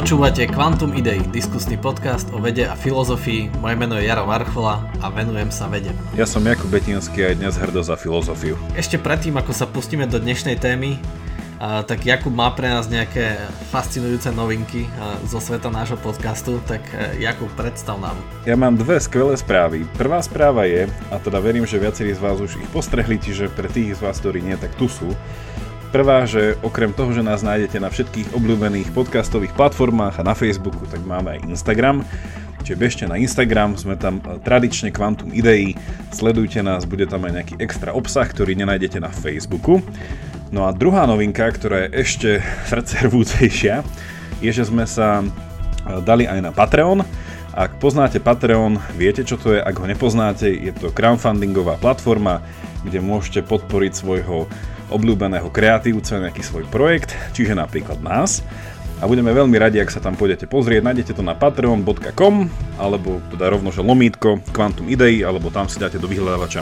Počúvate Quantum Idei, diskusný podcast o vede a filozofii. Moje meno je Jaro Varchola a venujem sa vede. Ja som Jakub Betinský a dnes hrdo za filozofiu. Ešte predtým, ako sa pustíme do dnešnej témy, tak Jakub má pre nás nejaké fascinujúce novinky zo sveta nášho podcastu, tak e, Jakub, predstav nám. Ja mám dve skvelé správy. Prvá správa je, a teda verím, že viacerí z vás už ich postrehli, čiže pre tých z vás, ktorí nie, tak tu sú. Prvá, že okrem toho, že nás nájdete na všetkých obľúbených podcastových platformách a na Facebooku, tak máme aj Instagram. Čiže bežte na Instagram, sme tam e, tradične Quantum Idei, sledujte nás, bude tam aj nejaký extra obsah, ktorý nenájdete na Facebooku. No a druhá novinka, ktorá je ešte srdcervúcejšia, je, že sme sa e, dali aj na Patreon. Ak poznáte Patreon, viete čo to je, ak ho nepoznáte, je to crowdfundingová platforma, kde môžete podporiť svojho obľúbeného kreatívca, nejaký svoj projekt, čiže napríklad nás. A budeme veľmi radi, ak sa tam pôjdete pozrieť. Nájdete to na patreon.com alebo teda rovno, že lomítko Quantum Idei, alebo tam si dáte do vyhľadávača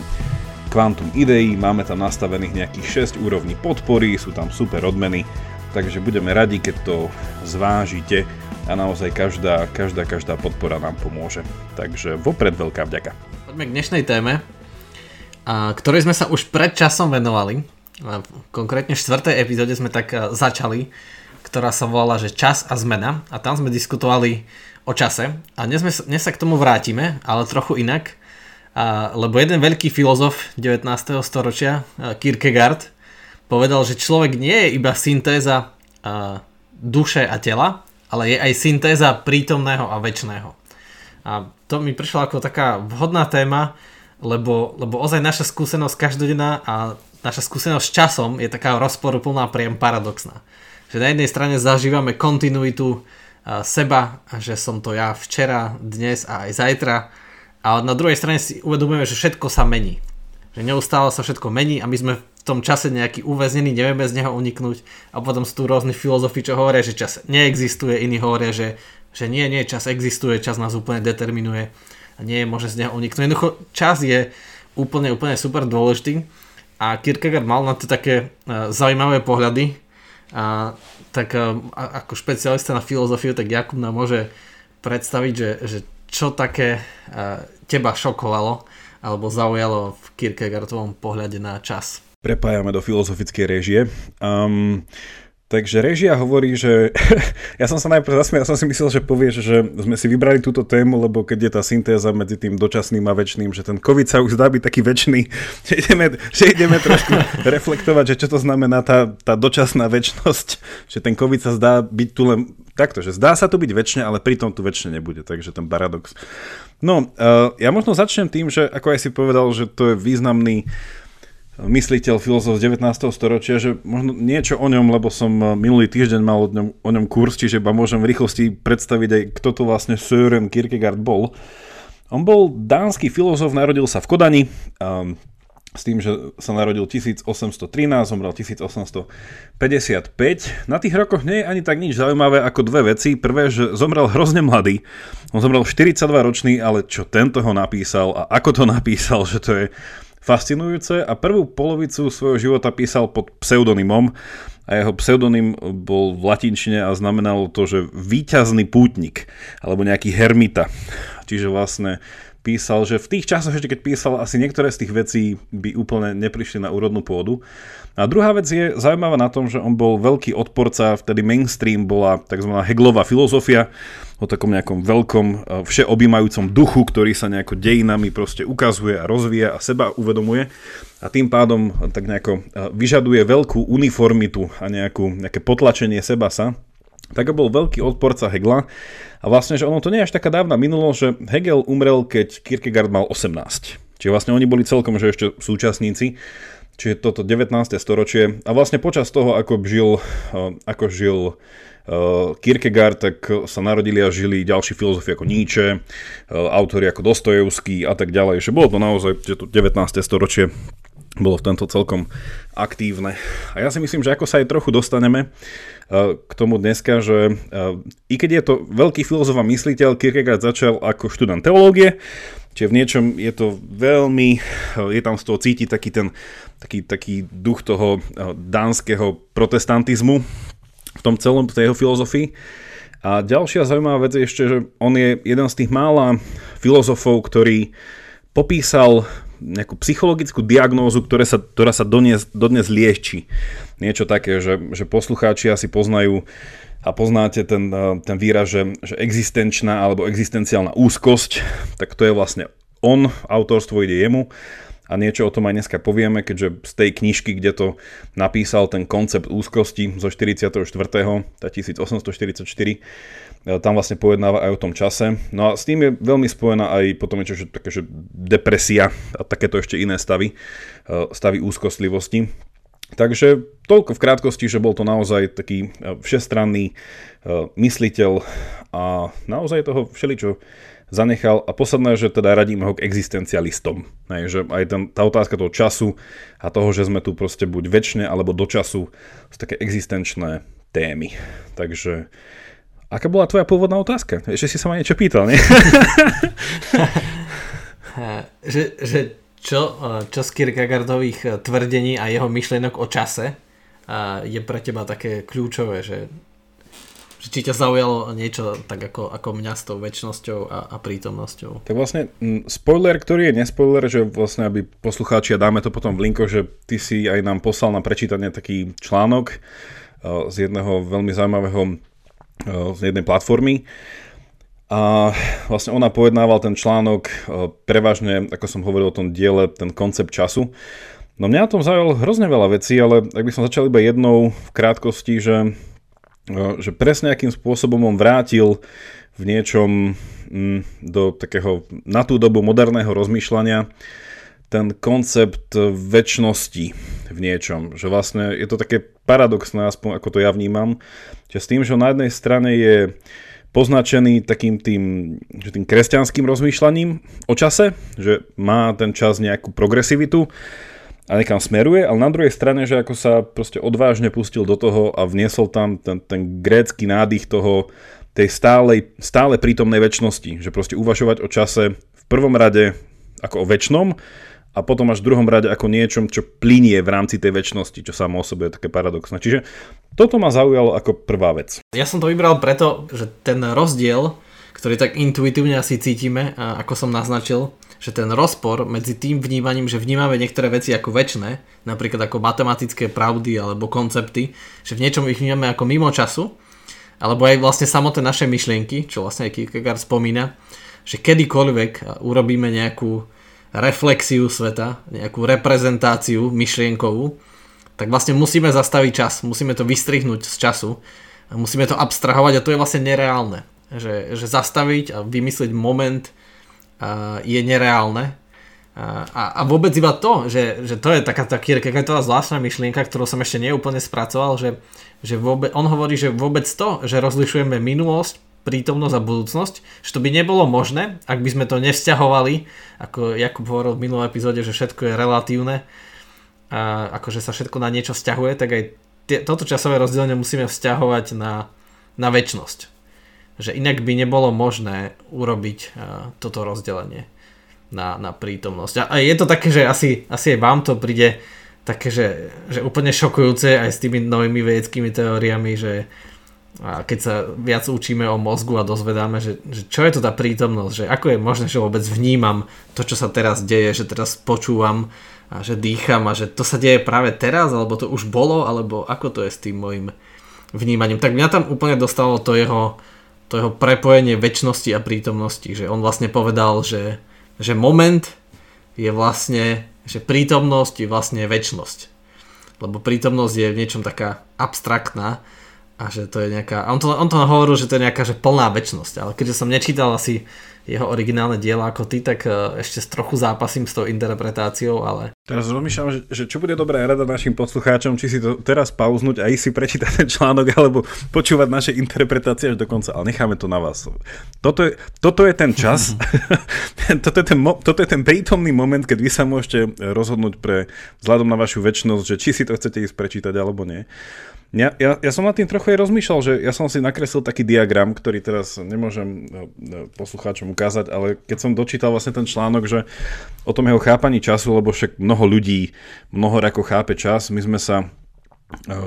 Quantum Idei, máme tam nastavených nejakých 6 úrovní podpory, sú tam super odmeny, takže budeme radi, keď to zvážite a naozaj každá, každá, každá podpora nám pomôže. Takže vopred veľká vďaka. Poďme k dnešnej téme, ktorej sme sa už pred časom venovali. Konkrétne v 4. epizóde sme tak začali, ktorá sa volala, že čas a zmena a tam sme diskutovali o čase a dnes, sme, dnes sa k tomu vrátime, ale trochu inak a, lebo jeden veľký filozof 19. storočia, Kierkegaard, povedal, že človek nie je iba syntéza a, duše a tela, ale je aj syntéza prítomného a väčšného. A to mi prišlo ako taká vhodná téma, lebo, lebo ozaj naša skúsenosť každodenná a naša skúsenosť s časom je taká rozporuplná, priam paradoxná. Že na jednej strane zažívame kontinuitu seba, že som to ja včera, dnes a aj zajtra, a na druhej strane si uvedomujeme, že všetko sa mení. Že neustále sa všetko mení a my sme v tom čase nejaký uväznený, nevieme z neho uniknúť a potom sú tu rôzni filozofi, čo hovoria, že čas neexistuje, iní hovoria, že, že nie, nie, čas existuje, čas nás úplne determinuje a nie je možné z neho uniknúť. Jednoducho čas je úplne, úplne super dôležitý a Kierkegaard mal na to také uh, zaujímavé pohľady a tak uh, ako špecialista na filozofiu, tak Jakub nám môže predstaviť, že, že čo také uh, teba šokovalo alebo zaujalo v Kierkegaardovom pohľade na čas? Prepájame do filozofickej režie. Um, Takže režia hovorí, že ja som sa najprv zasmiel, ja som si myslel, že povieš, že sme si vybrali túto tému, lebo keď je tá syntéza medzi tým dočasným a väčšným, že ten COVID sa už zdá byť taký väčší, že ideme, že ideme trošku reflektovať, že čo to znamená tá, tá dočasná väčšnosť, že ten COVID sa zdá byť tu len takto, že zdá sa to byť väčšine, ale pritom tu väčšine nebude, takže ten paradox. No, uh, ja možno začnem tým, že ako aj si povedal, že to je významný mysliteľ, filozof z 19. storočia, že možno niečo o ňom, lebo som eh, minulý týždeň mal o ňom, o ňom kurz, čiže iba môžem v rýchlosti predstaviť aj, kto to vlastne Søren Kierkegaard bol. On bol dánsky filozof, narodil sa v Kodani, um, s tým, že sa narodil 1813, zomrel 1855. Na tých rokoch nie je ani tak nič zaujímavé ako dve veci. Prvé, že zomrel hrozne mladý. On zomrel 42 ročný, ale čo tento ho napísal a ako to napísal, že to je fascinujúce a prvú polovicu svojho života písal pod pseudonymom a jeho pseudonym bol v latinčine a znamenalo to, že výťazný pútnik alebo nejaký hermita. Čiže vlastne písal, že v tých časoch ešte keď písal, asi niektoré z tých vecí by úplne neprišli na úrodnú pôdu. A druhá vec je zaujímavá na tom, že on bol veľký odporca, vtedy mainstream bola tzv. Heglová filozofia, o takom nejakom veľkom e, všeobjímajúcom duchu, ktorý sa nejako dejinami proste ukazuje a rozvíja a seba uvedomuje a tým pádom tak nejako e, vyžaduje veľkú uniformitu a nejakú, nejaké potlačenie seba sa, tak bol veľký odporca Hegla a vlastne, že ono to nie je až taká dávna minulo, že Hegel umrel, keď Kierkegaard mal 18. Čiže vlastne oni boli celkom, že ešte súčasníci, čiže toto 19. storočie a vlastne počas toho, ako žil, e, ako žil Eh, Kierkegaard, tak sa narodili a žili ďalší filozofi ako Nietzsche, eh, autori ako Dostojevský a tak ďalej. Že bolo to naozaj, že to 19. storočie bolo v tomto celkom aktívne. A ja si myslím, že ako sa aj trochu dostaneme eh, k tomu dneska, že i keď je to veľký filozof a mysliteľ, Kierkegaard začal ako študent teológie, čiže v niečom je to veľmi, je tam z toho cítiť taký ten taký, taký duch toho dánskeho protestantizmu, v tom celom, tej jeho filozofii. A ďalšia zaujímavá vec je ešte, že on je jeden z tých mála filozofov, ktorý popísal nejakú psychologickú diagnózu, ktoré sa, ktorá sa dodnes, dodnes lieči. Niečo také, že, že poslucháči asi poznajú a poznáte ten, ten výraz, že, že existenčná alebo existenciálna úzkosť, tak to je vlastne on, autorstvo ide jemu a niečo o tom aj dneska povieme, keďže z tej knižky, kde to napísal ten koncept úzkosti zo 44. 1844, tam vlastne pojednáva aj o tom čase. No a s tým je veľmi spojená aj potom niečo, také, že depresia a takéto ešte iné stavy, e, stavy úzkostlivosti. Takže toľko v krátkosti, že bol to naozaj taký e, všestranný e, mysliteľ a naozaj toho všeličo zanechal a posledné, že teda radíme ho k existencialistom. Hej, že aj ten, tá otázka toho času a toho, že sme tu proste buď väčšine alebo do času sú také existenčné témy. Takže aká bola tvoja pôvodná otázka? Ešte si sa ma niečo pýtal, nie? že, že čo, čo z Kierkegaardových tvrdení a jeho myšlienok o čase je pre teba také kľúčové, že že či ťa zaujalo niečo tak ako, ako mňa s tou väčšnosťou a, a prítomnosťou. Tak vlastne spoiler, ktorý je nespoiler, že vlastne aby poslucháči, a dáme to potom v linko, že ty si aj nám poslal na prečítanie taký článok uh, z jedného veľmi zaujímavého z jednej platformy. A vlastne ona pojednával ten článok prevažne, ako som hovoril o tom diele, ten koncept času. No mňa na tom zaujalo hrozne veľa vecí, ale ak by som začal iba jednou v krátkosti, že že presne akým spôsobom on vrátil v niečom mm, do takého na tú dobu moderného rozmýšľania ten koncept väčšnosti v niečom. Že vlastne je to také paradoxné, aspoň ako to ja vnímam, že s tým, že na jednej strane je poznačený takým tým, že tým kresťanským rozmýšľaním o čase, že má ten čas nejakú progresivitu, a nekam smeruje, ale na druhej strane, že ako sa proste odvážne pustil do toho a vniesol tam ten, ten grécky nádych toho, tej stálej, stále prítomnej väčšnosti, že proste uvažovať o čase v prvom rade ako o väčšnom a potom až v druhom rade ako niečom, čo plinie v rámci tej väčšnosti, čo samo o sebe je také paradoxné. Čiže toto ma zaujalo ako prvá vec. Ja som to vybral preto, že ten rozdiel, ktorý tak intuitívne asi cítime, ako som naznačil, že ten rozpor medzi tým vnímaním, že vnímame niektoré veci ako väčšie, napríklad ako matematické pravdy alebo koncepty, že v niečom ich vnímame ako mimo času, alebo aj vlastne samotné naše myšlienky, čo vlastne aj Kierkegaard spomína, že kedykoľvek urobíme nejakú reflexiu sveta, nejakú reprezentáciu myšlienkovú, tak vlastne musíme zastaviť čas, musíme to vystrihnúť z času, musíme to abstrahovať a to je vlastne nereálne. Že, že zastaviť a vymyslieť moment, je nereálne. A, a vôbec iba to, že, že to je taká, taký, taká zvláštna myšlienka, ktorú som ešte neúplne spracoval, že, že vôbec, on hovorí, že vôbec to, že rozlišujeme minulosť, prítomnosť a budúcnosť, že to by nebolo možné, ak by sme to nevzťahovali, ako Jakub hovoril v minulom epizóde, že všetko je relatívne, a akože sa všetko na niečo vzťahuje, tak aj tie, toto časové rozdelenie musíme vzťahovať na, na väčšnosť že inak by nebolo možné urobiť uh, toto rozdelenie na, na prítomnosť. A, a je to také, že asi, asi aj vám to príde také, že, že úplne šokujúce aj s tými novými vedeckými teóriami, že a keď sa viac učíme o mozgu a dozvedáme, že, že čo je to tá prítomnosť, že ako je možné, že vôbec vnímam to, čo sa teraz deje, že teraz počúvam a že dýcham a že to sa deje práve teraz, alebo to už bolo, alebo ako to je s tým môjim vnímaním. Tak mňa tam úplne dostalo to jeho, to jeho prepojenie väčšnosti a prítomnosti, že on vlastne povedal, že, že moment je vlastne, že prítomnosť je vlastne väčšnosť. Lebo prítomnosť je v niečom taká abstraktná a že to je nejaká, on to, on to hovoril, že to je nejaká že plná väčšnosť, ale keďže som nečítal asi jeho originálne diela ako ty, tak e, ešte trochu zápasím s tou interpretáciou, ale... Teraz rozmýšľam, že, že čo bude dobrá rada našim poslucháčom, či si to teraz pauznúť a ísť si prečítať ten článok, alebo počúvať naše interpretácie až do konca, ale necháme to na vás. Toto je, toto je ten čas, toto, je ten, toto je ten prítomný moment, keď vy sa môžete rozhodnúť pre, vzhľadom na vašu väčšnosť, že či si to chcete ísť prečítať alebo nie. Ja, ja, ja som nad tým trochu aj rozmýšľal, že ja som si nakreslil taký diagram, ktorý teraz nemôžem no, no, poslucháčom ukázať, ale keď som dočítal vlastne ten článok, že o tom jeho chápaní času, lebo však mnoho ľudí mnoho ako chápe čas, my sme sa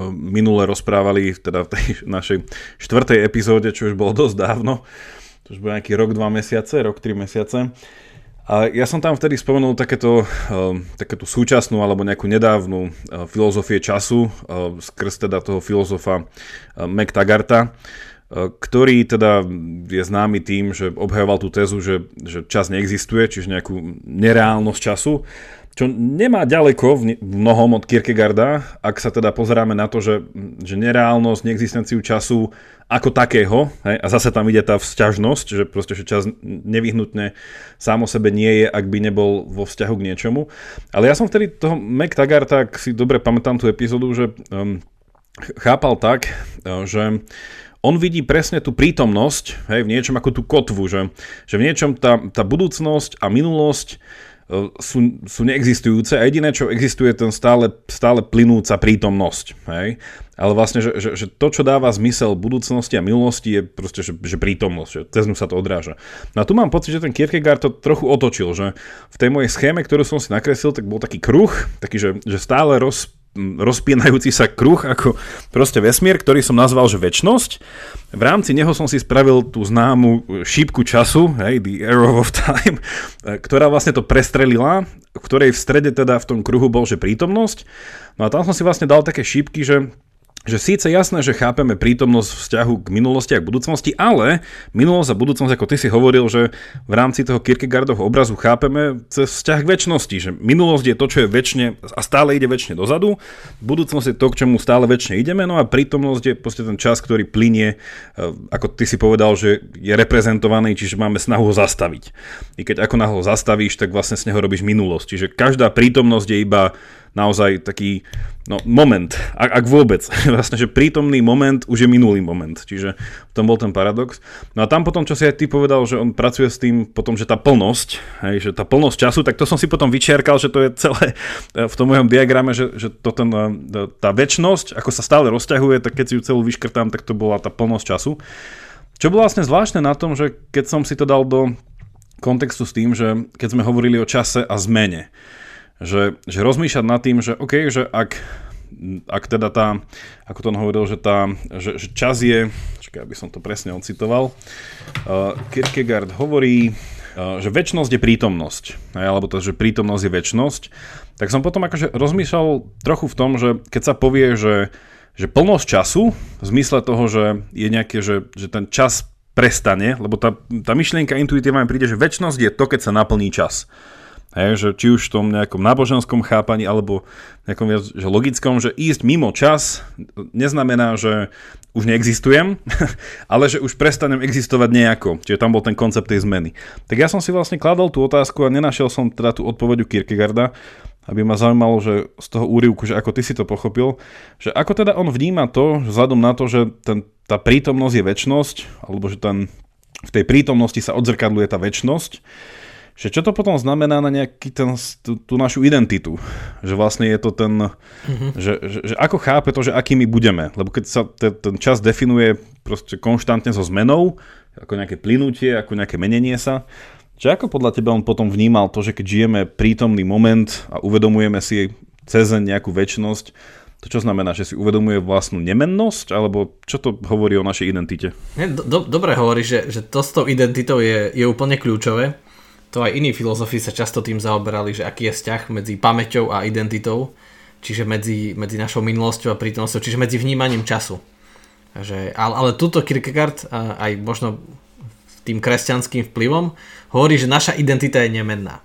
minule rozprávali teda v tej našej štvrtej epizóde, čo už bolo dosť dávno, to už bol nejaký rok, dva mesiace, rok, tri mesiace. A ja som tam vtedy spomenul takéto, takéto súčasnú alebo nejakú nedávnu filozofie času skrz teda toho filozofa Mac Tagarta, ktorý teda je známy tým, že obhajoval tú tezu, že, že čas neexistuje, čiže nejakú nereálnosť času čo nemá ďaleko v mnohom od Kierkegaarda, ak sa teda pozeráme na to, že, že nereálnosť, neexistenciu času ako takého, hej, a zase tam ide tá vzťažnosť, že proste, že čas nevyhnutne sám o sebe nie je, ak by nebol vo vzťahu k niečomu. Ale ja som vtedy toho Mac Taggart, tak si dobre pamätám tú epizódu, že um, chápal tak, uh, že on vidí presne tú prítomnosť hej, v niečom ako tú kotvu, že, že v niečom tá, tá budúcnosť a minulosť sú, sú neexistujúce a jediné, čo existuje, je ten stále, stále plynúca prítomnosť. Hej? Ale vlastne, že, že, že to, čo dáva zmysel budúcnosti a minulosti, je proste, že, že prítomnosť, že cez ňu sa to odráža. No a tu mám pocit, že ten Kierkegaard to trochu otočil, že v tej mojej schéme, ktorú som si nakreslil, tak bol taký kruh, taký, že, že stále roz, rozpínajúci sa kruh, ako proste vesmír, ktorý som nazval, že väčnosť. V rámci neho som si spravil tú známu šípku času, hej, the arrow of time, ktorá vlastne to prestrelila, v ktorej v strede teda v tom kruhu bol, že prítomnosť. No a tam som si vlastne dal také šípky, že že síce jasné, že chápeme prítomnosť vzťahu k minulosti a k budúcnosti, ale minulosť a budúcnosť, ako ty si hovoril, že v rámci toho Kierkegaardovho obrazu chápeme cez vzťah k väčšnosti, že minulosť je to, čo je väčšine a stále ide väčšine dozadu, budúcnosť je to, k čomu stále väčšine ideme, no a prítomnosť je proste ten čas, ktorý plinie, e, ako ty si povedal, že je reprezentovaný, čiže máme snahu ho zastaviť. I keď ako náhle zastavíš, tak vlastne z neho robíš minulosť. Čiže každá prítomnosť je iba naozaj taký no, moment, ak, ak vôbec. vlastne, že prítomný moment už je minulý moment. Čiže v tom bol ten paradox. No a tam potom, čo si aj ty povedal, že on pracuje s tým potom, že tá plnosť, hej, že tá plnosť času, tak to som si potom vyčerkal, že to je celé eh, v tom mojom diagrame, že, že to ten, eh, tá väčnosť, ako sa stále rozťahuje, tak keď si ju celú vyškrtám, tak to bola tá plnosť času. Čo bolo vlastne zvláštne na tom, že keď som si to dal do kontextu s tým, že keď sme hovorili o čase a zmene, že, že rozmýšľať nad tým, že OK, že ak, ak teda tá, ako to on hovoril, že, tá, že, že čas je, čakaj, aby som to presne ocitoval, uh, Kierkegaard hovorí, uh, že väčnosť je prítomnosť, alebo to, že prítomnosť je väčnosť, tak som potom akože rozmýšľal trochu v tom, že keď sa povie, že, že plnosť času, v zmysle toho, že je nejaké, že, že ten čas prestane, lebo tá, tá myšlienka intuitívne príde, že väčnosť je to, keď sa naplní čas. Hej, že či už v tom nejakom náboženskom chápaní alebo nejakom viac, že logickom, že ísť mimo čas neznamená, že už neexistujem, ale že už prestanem existovať nejako. Čiže tam bol ten koncept tej zmeny. Tak ja som si vlastne kladol tú otázku a nenašiel som teda tú odpoveď u Kierkegaarda, aby ma zaujímalo, že z toho úrivku, že ako ty si to pochopil, že ako teda on vníma to, vzhľadom na to, že ten, tá prítomnosť je väčnosť, alebo že ten, v tej prítomnosti sa odzrkadluje tá väčnosť, že čo to potom znamená na nejaký ten, tú, tú našu identitu? Že vlastne je to ten, mm-hmm. že, že, že ako chápe to, že akými budeme? Lebo keď sa te, ten čas definuje proste konštantne so zmenou, ako nejaké plynutie, ako nejaké menenie sa, že ako podľa teba on potom vnímal to, že keď žijeme prítomný moment a uvedomujeme si cez nejakú väčšnosť, to čo znamená, že si uvedomuje vlastnú nemennosť, alebo čo to hovorí o našej identite? Do, do, dobre hovorí, že, že to s tou identitou je, je úplne kľúčové to aj iní filozofi sa často tým zaoberali, že aký je vzťah medzi pamäťou a identitou, čiže medzi, medzi našou minulosťou a prítomnosťou, čiže medzi vnímaním času. Že, ale, ale túto Kierkegaard aj možno tým kresťanským vplyvom hovorí, že naša identita je nemenná.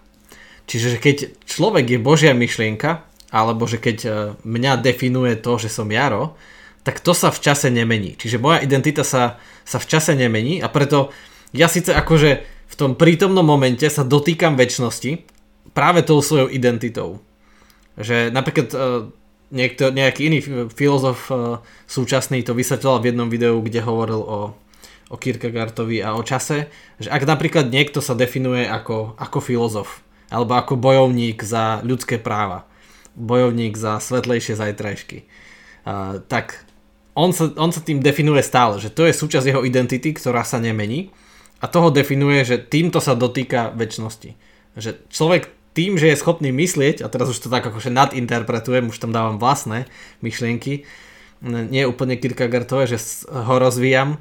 Čiže keď človek je Božia myšlienka, alebo že keď e, mňa definuje to, že som Jaro, tak to sa v čase nemení. Čiže moja identita sa, sa v čase nemení a preto ja síce akože v tom prítomnom momente sa dotýkam väčšnosti práve tou svojou identitou. Že napríklad uh, niekto, nejaký iný filozof uh, súčasný to vysvetľoval v jednom videu, kde hovoril o, o Kierkegaardovi a o čase, že ak napríklad niekto sa definuje ako, ako filozof alebo ako bojovník za ľudské práva, bojovník za svetlejšie zajtrajšky, uh, tak on sa, on sa tým definuje stále, že to je súčasť jeho identity, ktorá sa nemení a toho definuje, že týmto sa dotýka väčšnosti. Že človek tým, že je schopný myslieť, a teraz už to tak akože nadinterpretujem, už tam dávam vlastné myšlienky, nie úplne Kierkegaardové, že ho rozvíjam,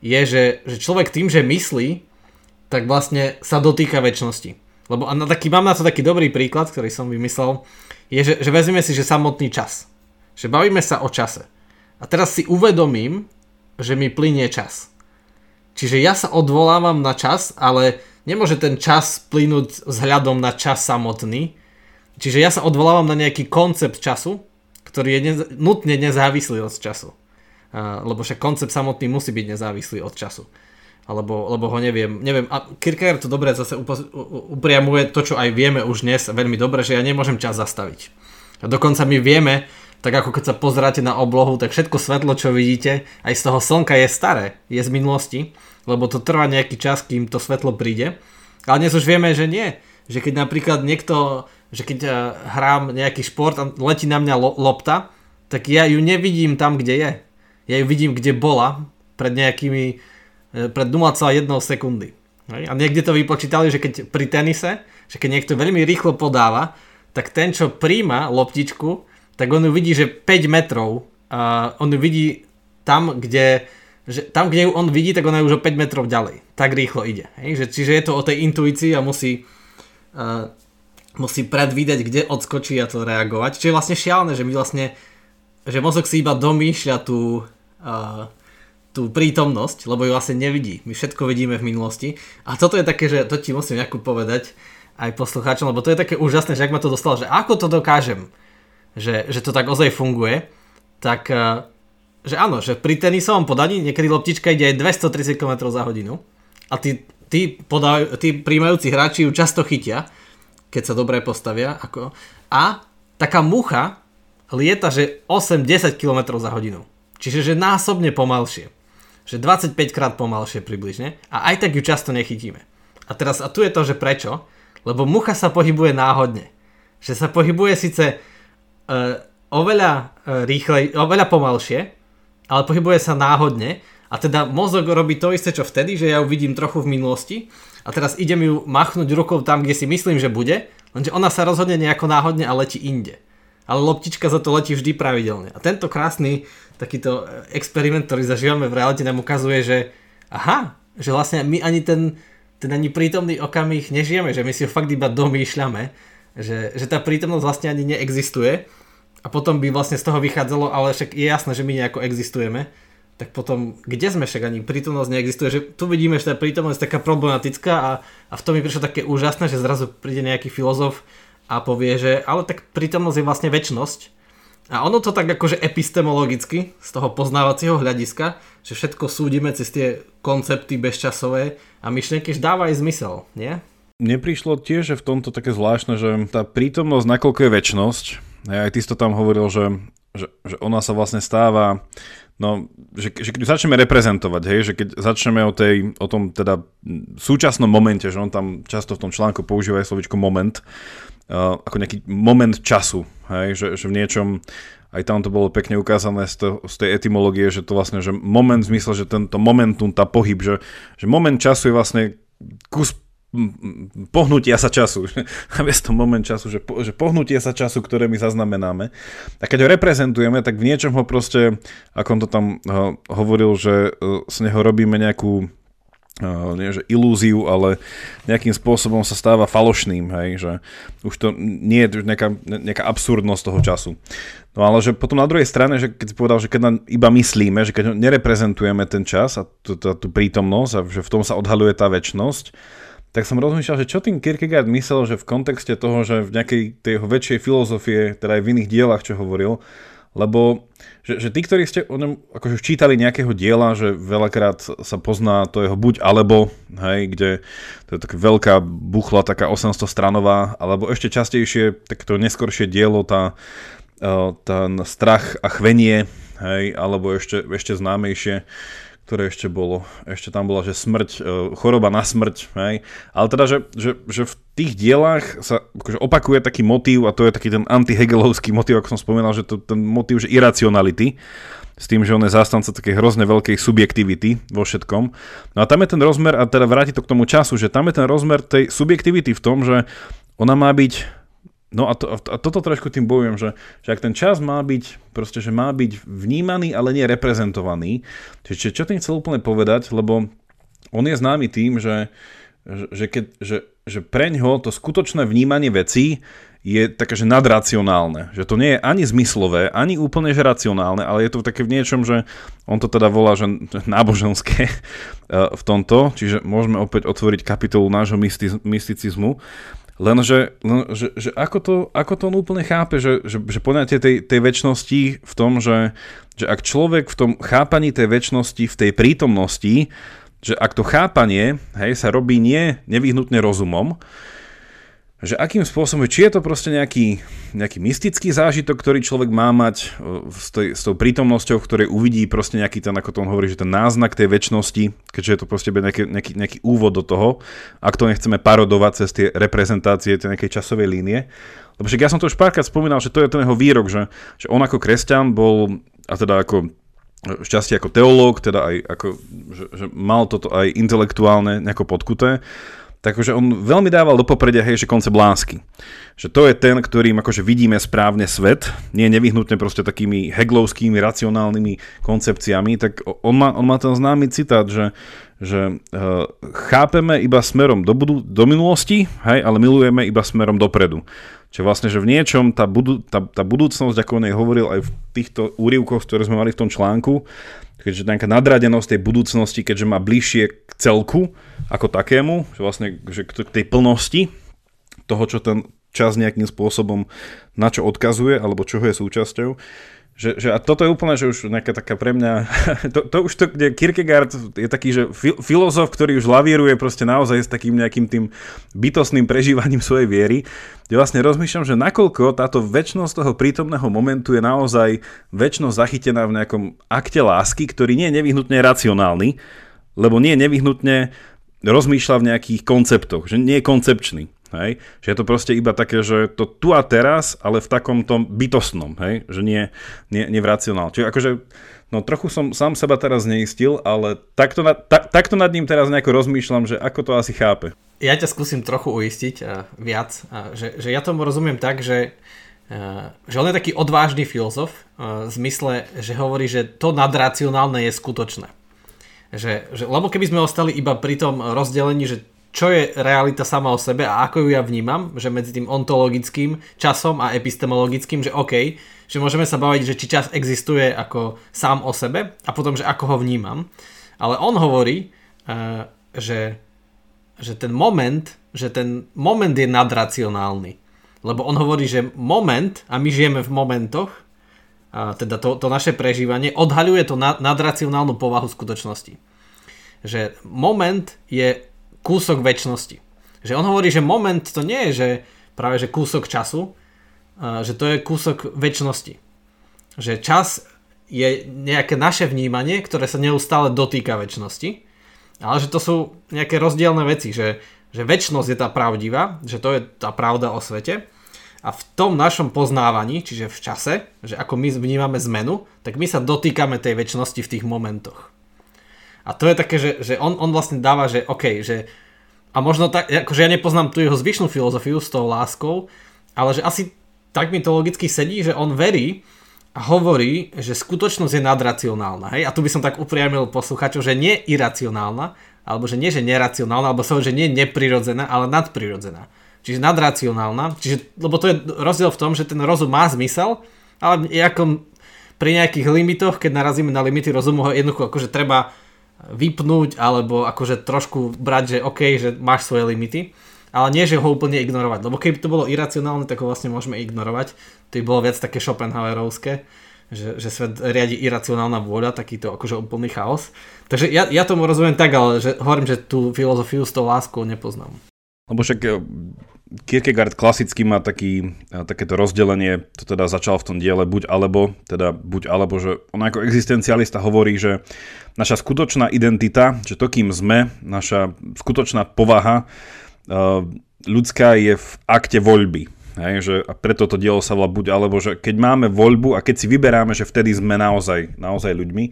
je, že, že človek tým, že myslí, tak vlastne sa dotýka väčšnosti. Lebo a na taký, mám na to taký dobrý príklad, ktorý som vymyslel, je, že, že vezmeme si, že samotný čas. Že bavíme sa o čase. A teraz si uvedomím, že mi plinie čas. Čiže ja sa odvolávam na čas, ale nemôže ten čas plynúť vzhľadom na čas samotný. Čiže ja sa odvolávam na nejaký koncept času, ktorý je nez- nutne nezávislý od času. Uh, lebo však koncept samotný musí byť nezávislý od času. Alebo, lebo ho neviem. neviem. A Kierkegaard to dobre zase upo- upriamuje to, čo aj vieme už dnes veľmi dobre, že ja nemôžem čas zastaviť. A dokonca my vieme, tak ako keď sa pozráte na oblohu, tak všetko svetlo, čo vidíte, aj z toho slnka je staré, je z minulosti, lebo to trvá nejaký čas, kým to svetlo príde. Ale dnes už vieme, že nie. Že keď napríklad niekto, že keď eh, hrám nejaký šport a letí na mňa lo- lopta, tak ja ju nevidím tam, kde je. Ja ju vidím, kde bola pred nejakými, eh, pred 0,1 sekundy. A niekde to vypočítali, že keď pri tenise, že keď niekto veľmi rýchlo podáva, tak ten, čo príjma loptičku, tak on ju vidí, že 5 metrov, a on ju vidí tam, kde že tam, kde ju on vidí, tak ona je už o 5 metrov ďalej. Tak rýchlo ide. Hej? Že, čiže je to o tej intuícii a musí, uh, musí predvídať, kde odskočí a to reagovať. Čiže je vlastne šialené, že my vlastne, že mozog si iba domýšľa tú, uh, tú prítomnosť, lebo ju vlastne nevidí. My všetko vidíme v minulosti. A toto je také, že to ti musím nejakú povedať aj poslucháčom, lebo to je také úžasné, že ak ma to dostalo, že ako to dokážem, že, že to tak ozaj funguje, tak uh, že áno, že pri tenisovom podaní niekedy loptička ide aj 230 km za hodinu a tí, tí, podaj, tí príjmajúci hráči ju často chytia, keď sa dobre postavia. Ako, a taká mucha lieta, že 8-10 km za hodinu. Čiže že násobne pomalšie. Že 25 krát pomalšie približne. A aj tak ju často nechytíme. A teraz, a tu je to, že prečo? Lebo mucha sa pohybuje náhodne. Že sa pohybuje síce uh, oveľa uh, rýchlej, oveľa pomalšie, ale pohybuje sa náhodne a teda mozog robí to isté, čo vtedy, že ja ju vidím trochu v minulosti a teraz idem ju machnúť rukou tam, kde si myslím, že bude, lenže ona sa rozhodne nejako náhodne a letí inde. Ale loptička za to letí vždy pravidelne. A tento krásny takýto experiment, ktorý zažívame v realite, nám ukazuje, že aha, že vlastne my ani ten, ten ani prítomný okamih nežijeme, že my si ho fakt iba domýšľame, že, že tá prítomnosť vlastne ani neexistuje a potom by vlastne z toho vychádzalo, ale však je jasné, že my nejako existujeme, tak potom kde sme však ani prítomnosť neexistuje, že tu vidíme, že tá prítomnosť je taká problematická a, a v tom mi prišlo také úžasné, že zrazu príde nejaký filozof a povie, že ale tak prítomnosť je vlastne väčnosť a ono to tak akože epistemologicky z toho poznávacieho hľadiska, že všetko súdime cez tie koncepty bezčasové a myšlienky dáva aj zmysel, nie? Mne tiež, že v tomto také zvláštne, že tá prítomnosť, nakoľko je väčnosť, aj ty si to tam hovoril, že, že, že ona sa vlastne stáva, no, že, že keď začneme reprezentovať, hej, že keď začneme o, tej, o tom teda súčasnom momente, že on tam často v tom článku používa aj slovičko moment, uh, ako nejaký moment času, hej, že, že v niečom, aj tam to bolo pekne ukázané z, to, z tej etymológie, že to vlastne, že moment v zmysle, že tento momentum, tá pohyb, že, že moment času je vlastne kus pohnutia sa času. Bez to moment času, že, po, že pohnutie sa času, ktoré my zaznamenáme. A keď ho reprezentujeme, tak v niečom ho proste, ako on to tam uh, hovoril, že uh, z neho robíme nejakú uh, nie že ilúziu, ale nejakým spôsobom sa stáva falošným, hej, že už to nie je nejaká, nejaká absurdnosť toho času. No ale že potom na druhej strane, že keď si povedal, že keď nám iba myslíme, že keď nereprezentujeme ten čas a tú, tú prítomnosť a že v tom sa odhaluje tá väčnosť, tak som rozmýšľal, že čo tým Kierkegaard myslel, že v kontexte toho, že v nejakej tej jeho väčšej filozofie, teda aj v iných dielach, čo hovoril, lebo že, že tí, ktorí ste o ňom akože čítali nejakého diela, že veľakrát sa pozná to jeho buď alebo, hej, kde to je taká veľká buchla, taká 800 stranová, alebo ešte častejšie tak to neskoršie dielo, tá, e, ten strach a chvenie, hej, alebo ešte, ešte známejšie, ktoré ešte bolo. Ešte tam bola, že smrť, e, choroba na smrť, hej. Ale teda, že, že, že v tých dielách sa akože opakuje taký motív a to je taký ten antihegelovský motív, ako som spomínal, že to, ten motív, že iracionality, s tým, že on je zástanca takej hrozne veľkej subjektivity vo všetkom. No a tam je ten rozmer, a teda vráti to k tomu času, že tam je ten rozmer tej subjektivity v tom, že, ona má byť No a, to, a toto trošku tým bojujem, že, že ak ten čas má byť, proste, že má byť vnímaný, ale nie reprezentovaný. Čiže čo tým chcel úplne povedať, lebo on je známy tým, že, že, keď, že, že preňho to skutočné vnímanie vecí je také, že nadracionálne. Že to nie je ani zmyslové, ani úplne že racionálne, ale je to také v niečom, že on to teda volá, že náboženské eh, v tomto, čiže môžeme opäť otvoriť kapitolu nášho mysticizmu. Lenže, len, že, že ako, to, ako to on úplne chápe, že, že, že poňatie tej, tej väčšnosti v tom, že, že ak človek v tom chápaní tej väčšnosti, v tej prítomnosti, že ak to chápanie hej, sa robí nie nevyhnutne rozumom, že akým spôsobom, či je to proste nejaký, nejaký mystický zážitok, ktorý človek má mať e, s, tej, s tou prítomnosťou, v ktorej uvidí proste nejaký ten, ako to on hovorí, že ten náznak tej väčšnosti, keďže je to proste nejaký, nejaký, nejaký úvod do toho, ak to nechceme parodovať cez tie reprezentácie tej nejakej časovej línie. Lebo však ja som to už párkrát spomínal, že to je ten jeho výrok, že, že on ako kresťan bol, a teda ako šťastie ako teológ, teda aj ako, že, že mal toto aj intelektuálne nejako podkuté, Takže on veľmi dával do popredia, hej, že koncept lásky. Že to je ten, ktorým akože vidíme správne svet, nie nevyhnutne proste takými heglovskými, racionálnymi koncepciami, tak on má, on má ten známy citát, že, že uh, chápeme iba smerom do, budu- do minulosti, hej, ale milujeme iba smerom dopredu. Čiže vlastne, že v niečom tá, budu- tá, tá budúcnosť, ako on jej hovoril aj v týchto úrivkoch, ktoré sme mali v tom článku, keďže nejaká nadradenosť tej budúcnosti, keďže má bližšie k celku ako takému, že vlastne že k tej plnosti toho, čo ten čas nejakým spôsobom na čo odkazuje, alebo čoho je súčasťou, že, že a toto je úplne, že už nejaká taká pre mňa, to, to už to, kde Kierkegaard je taký, že fil, filozof, ktorý už lavíruje proste naozaj s takým nejakým tým bytostným prežívaním svojej viery, kde vlastne rozmýšľam, že nakoľko táto väčšnosť toho prítomného momentu je naozaj väčšnosť zachytená v nejakom akte lásky, ktorý nie je nevyhnutne racionálny, lebo nie je nevyhnutne rozmýšľa v nejakých konceptoch, že nie je koncepčný. Hej? Že je to proste iba také, že to tu a teraz, ale v takom tom bytostnom, hej? že nie, nie, nie v racionál. Čiže akože, no trochu som sám seba teraz neistil, ale takto, na, ta, takto nad ním teraz nejako rozmýšľam, že ako to asi chápe. Ja ťa skúsim trochu uistiť uh, viac, uh, že, že ja tomu rozumiem tak, že Uh, že on je taký odvážny filozof uh, v zmysle, že hovorí, že to nadracionálne je skutočné. Že, že, lebo keby sme ostali iba pri tom rozdelení, že čo je realita sama o sebe a ako ju ja vnímam, že medzi tým ontologickým časom a epistemologickým, že OK, že môžeme sa baviť, že či čas existuje ako sám o sebe a potom, že ako ho vnímam. Ale on hovorí, uh, že, že ten moment, že ten moment je nadracionálny. Lebo on hovorí, že moment, a my žijeme v momentoch, a teda to, to naše prežívanie, odhaľuje to nadracionálnu povahu skutočnosti. Že moment je kúsok väčšnosti. Že on hovorí, že moment to nie je, že práve že kúsok času, že to je kúsok väčšnosti. Že čas je nejaké naše vnímanie, ktoré sa neustále dotýka väčšnosti, ale že to sú nejaké rozdielne veci, že, že väčšnosť je tá pravdivá, že to je tá pravda o svete a v tom našom poznávaní, čiže v čase, že ako my vnímame zmenu, tak my sa dotýkame tej väčšnosti v tých momentoch. A to je také, že, že on, on vlastne dáva, že OK, že a možno tak, akože ja nepoznám tu jeho zvyšnú filozofiu s tou láskou, ale že asi tak mi to logicky sedí, že on verí a hovorí, že skutočnosť je nadracionálna. Hej? A tu by som tak upriamil posluchačov, že nie iracionálna, alebo že nie, že neracionálna, alebo som, že nie neprirodzená, ale nadprirodzená. Čiže nadracionálna, čiže, lebo to je rozdiel v tom, že ten rozum má zmysel, ale ako pri nejakých limitoch, keď narazíme na limity rozumu, jednoducho akože treba vypnúť alebo akože trošku brať, že OK, že máš svoje limity, ale nie, že ho úplne ignorovať. Lebo keby to bolo iracionálne, tak ho vlastne môžeme ignorovať. To by bolo viac také Schopenhauerovské, že, že svet riadi iracionálna vôľa, takýto akože úplný chaos. Takže ja, ja tomu rozumiem tak, ale že hovorím, že tú filozofiu s tou láskou nepoznám. Lebo však eh, Kierkegaard klasicky má taký, eh, takéto rozdelenie, to teda začal v tom diele buď alebo, teda buď alebo, že on ako existencialista hovorí, že naša skutočná identita, že to kým sme, naša skutočná povaha uh, ľudská je v akte voľby. Hej, že a preto to dielo sa volá buď alebo, že keď máme voľbu a keď si vyberáme, že vtedy sme naozaj, naozaj ľuďmi.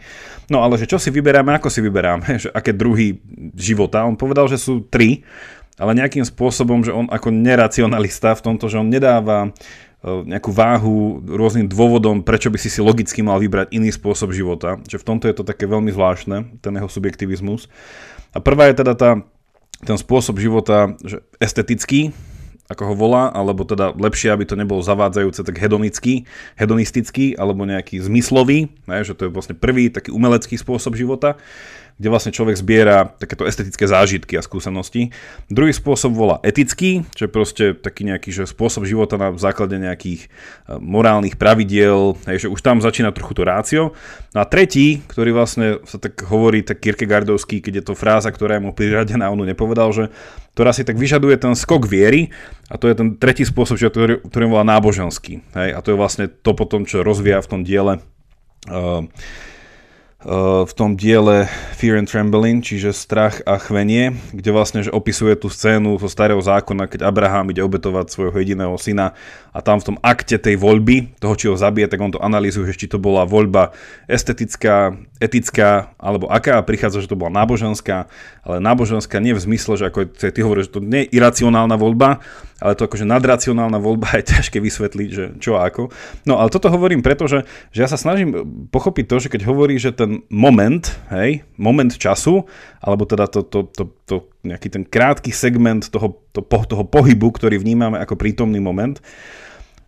No ale že čo si vyberáme, ako si vyberáme, že aké druhy života. On povedal, že sú tri ale nejakým spôsobom, že on ako neracionalista v tomto, že on nedáva nejakú váhu rôznym dôvodom, prečo by si si logicky mal vybrať iný spôsob života. Že v tomto je to také veľmi zvláštne, ten jeho subjektivizmus. A prvá je teda tá, ten spôsob života že estetický, ako ho volá, alebo teda lepšie, aby to nebolo zavádzajúce, tak hedonický, hedonistický, alebo nejaký zmyslový, ne, že to je vlastne prvý taký umelecký spôsob života kde vlastne človek zbiera takéto estetické zážitky a skúsenosti. Druhý spôsob volá etický, čo je proste taký nejaký že spôsob života na základe nejakých e, morálnych pravidiel, že už tam začína trochu to rácio. No a tretí, ktorý vlastne sa tak hovorí tak Kierkegaardovský, keď je to fráza, ktorá je mu priradená, on nepovedal, že ktorá si tak vyžaduje ten skok viery a to je ten tretí spôsob, ktorý, ktorý volá náboženský. Hej, a to je vlastne to potom, čo rozvíja v tom diele uh, v tom diele Fear and Trembling, čiže strach a chvenie, kde vlastne že opisuje tú scénu zo starého zákona, keď Abraham ide obetovať svojho jediného syna a tam v tom akte tej voľby, toho či ho zabije, tak on to analýzuje, či to bola voľba estetická, etická alebo aká prichádza, že to bola náboženská, ale náboženská nie v zmysle, že ako ty hovoríš, že to nie je iracionálna voľba, ale to akože nadracionálna voľba je ťažké vysvetliť, že čo a ako. No ale toto hovorím preto, že, že ja sa snažím pochopiť to, že keď hovorí, že ten moment, hej, moment času, alebo teda to, to, to, to nejaký ten krátky segment toho, to, toho pohybu, ktorý vnímame ako prítomný moment,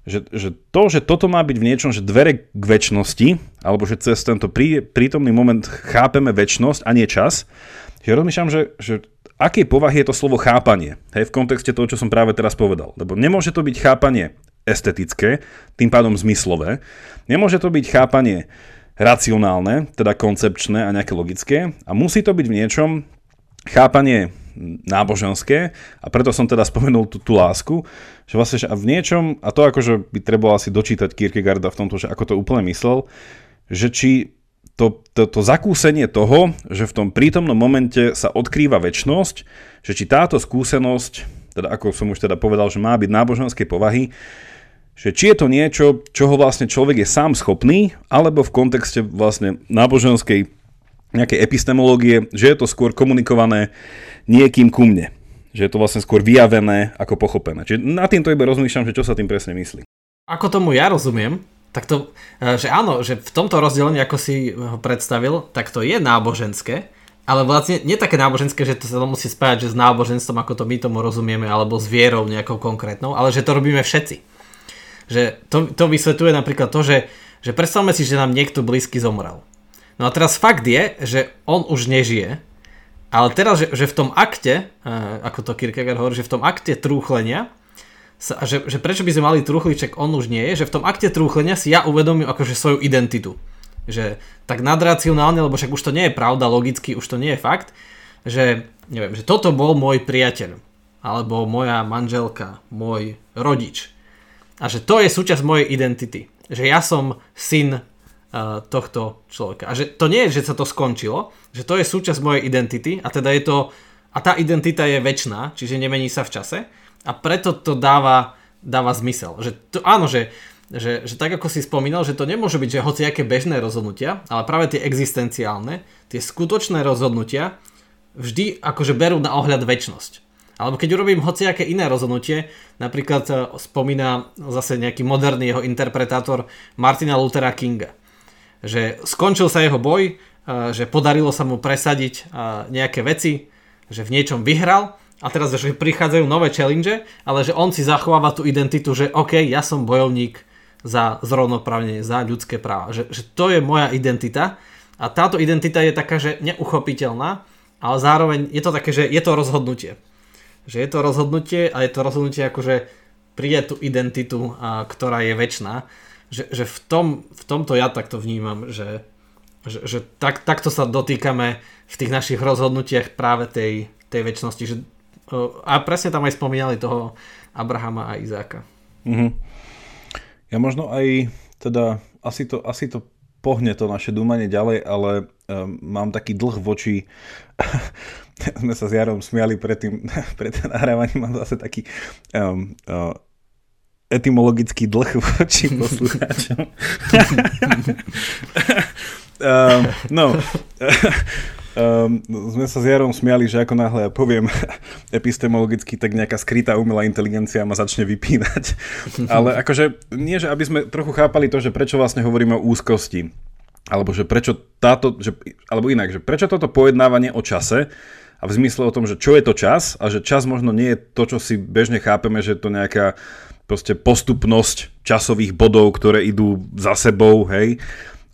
že, že to, že toto má byť v niečom, že dvere k väčšnosti, alebo že cez tento prí, prítomný moment chápeme väčšnosť a nie čas, že rozmýšľam, že, že akej povahy je to slovo chápanie, hej, v kontexte toho, čo som práve teraz povedal. Lebo nemôže to byť chápanie estetické, tým pádom zmyslové, nemôže to byť chápanie racionálne, teda koncepčné a nejaké logické a musí to byť v niečom chápanie náboženské. A preto som teda spomenul tú, tú lásku, že vlastne že v niečom, a to akože by trebalo asi dočítať Kierkegaarda v tomto, že ako to úplne myslel, že či to, to, to zakúsenie toho, že v tom prítomnom momente sa odkrýva väčnosť, že či táto skúsenosť, teda ako som už teda povedal, že má byť náboženskej povahy, že či je to niečo, čoho vlastne človek je sám schopný, alebo v kontexte vlastne náboženskej nejakej epistemológie, že je to skôr komunikované niekým ku mne. Že je to vlastne skôr vyjavené ako pochopené. Čiže na týmto iba rozmýšľam, že čo sa tým presne myslí. Ako tomu ja rozumiem, tak to, e, že áno, že v tomto rozdelení, ako si ho predstavil, tak to je náboženské, ale vlastne nie také náboženské, že to sa musí spájať že s náboženstvom, ako to my tomu rozumieme, alebo s vierou nejakou konkrétnou, ale že to robíme všetci. Že to, to vysvetuje napríklad to, že, že predstavme si, že nám niekto blízky zomrel. No a teraz fakt je, že on už nežije, ale teraz, že, že v tom akte, e, ako to Kierkegaard hovorí, že v tom akte trúchlenia, sa, že, že prečo by sme mali truchliček, on už nie je, že v tom akte trúchlenia si ja uvedomím akože svoju identitu. Že tak nadracionálne, lebo však už to nie je pravda, logicky už to nie je fakt, že neviem, že toto bol môj priateľ, alebo moja manželka, môj rodič. A že to je súčasť mojej identity. Že ja som syn tohto človeka. A že to nie je, že sa to skončilo, že to je súčasť mojej identity a teda je to, a tá identita je väčšiná, čiže nemení sa v čase a preto to dáva, dáva zmysel. Že to, áno, že, že, že tak ako si spomínal, že to nemôže byť, že hociaké bežné rozhodnutia, ale práve tie existenciálne, tie skutočné rozhodnutia vždy akože berú na ohľad väčnosť. Alebo keď urobím hociaké iné rozhodnutie, napríklad e, spomína zase nejaký moderný jeho interpretátor Martina Luthera Kinga, že skončil sa jeho boj, že podarilo sa mu presadiť nejaké veci, že v niečom vyhral a teraz, že prichádzajú nové challenge, ale že on si zachováva tú identitu, že OK, ja som bojovník za zrovnoprávnenie, za ľudské práva. Že, že to je moja identita a táto identita je taká, že neuchopiteľná, ale zároveň je to také, že je to rozhodnutie. Že je to rozhodnutie a je to rozhodnutie akože prijať tú identitu, ktorá je väčšiná. Že, že v, tom, v tomto ja takto vnímam, že, že, že tak, takto sa dotýkame v tých našich rozhodnutiach práve tej, tej väčšnosti, že a presne tam aj spomínali toho Abrahama a Izáka. Mm-hmm. Ja možno aj, teda asi to, asi to pohne to naše dúmanie ďalej, ale um, mám taký dlh voči sme sa s Jarom smiali pred tým, pred nahrávaním, mám zase taký um, uh, etymologický dlh voči poslucháčom. um, no, Um, sme sa s Jarom smiali, že ako náhle ja poviem epistemologicky, tak nejaká skrytá umelá inteligencia ma začne vypínať. Ale akože nie, že aby sme trochu chápali to, že prečo vlastne hovoríme o úzkosti. Alebo že prečo táto, že, alebo inak, že prečo toto pojednávanie o čase a v zmysle o tom, že čo je to čas a že čas možno nie je to, čo si bežne chápeme, že je to nejaká proste postupnosť časových bodov, ktoré idú za sebou, hej,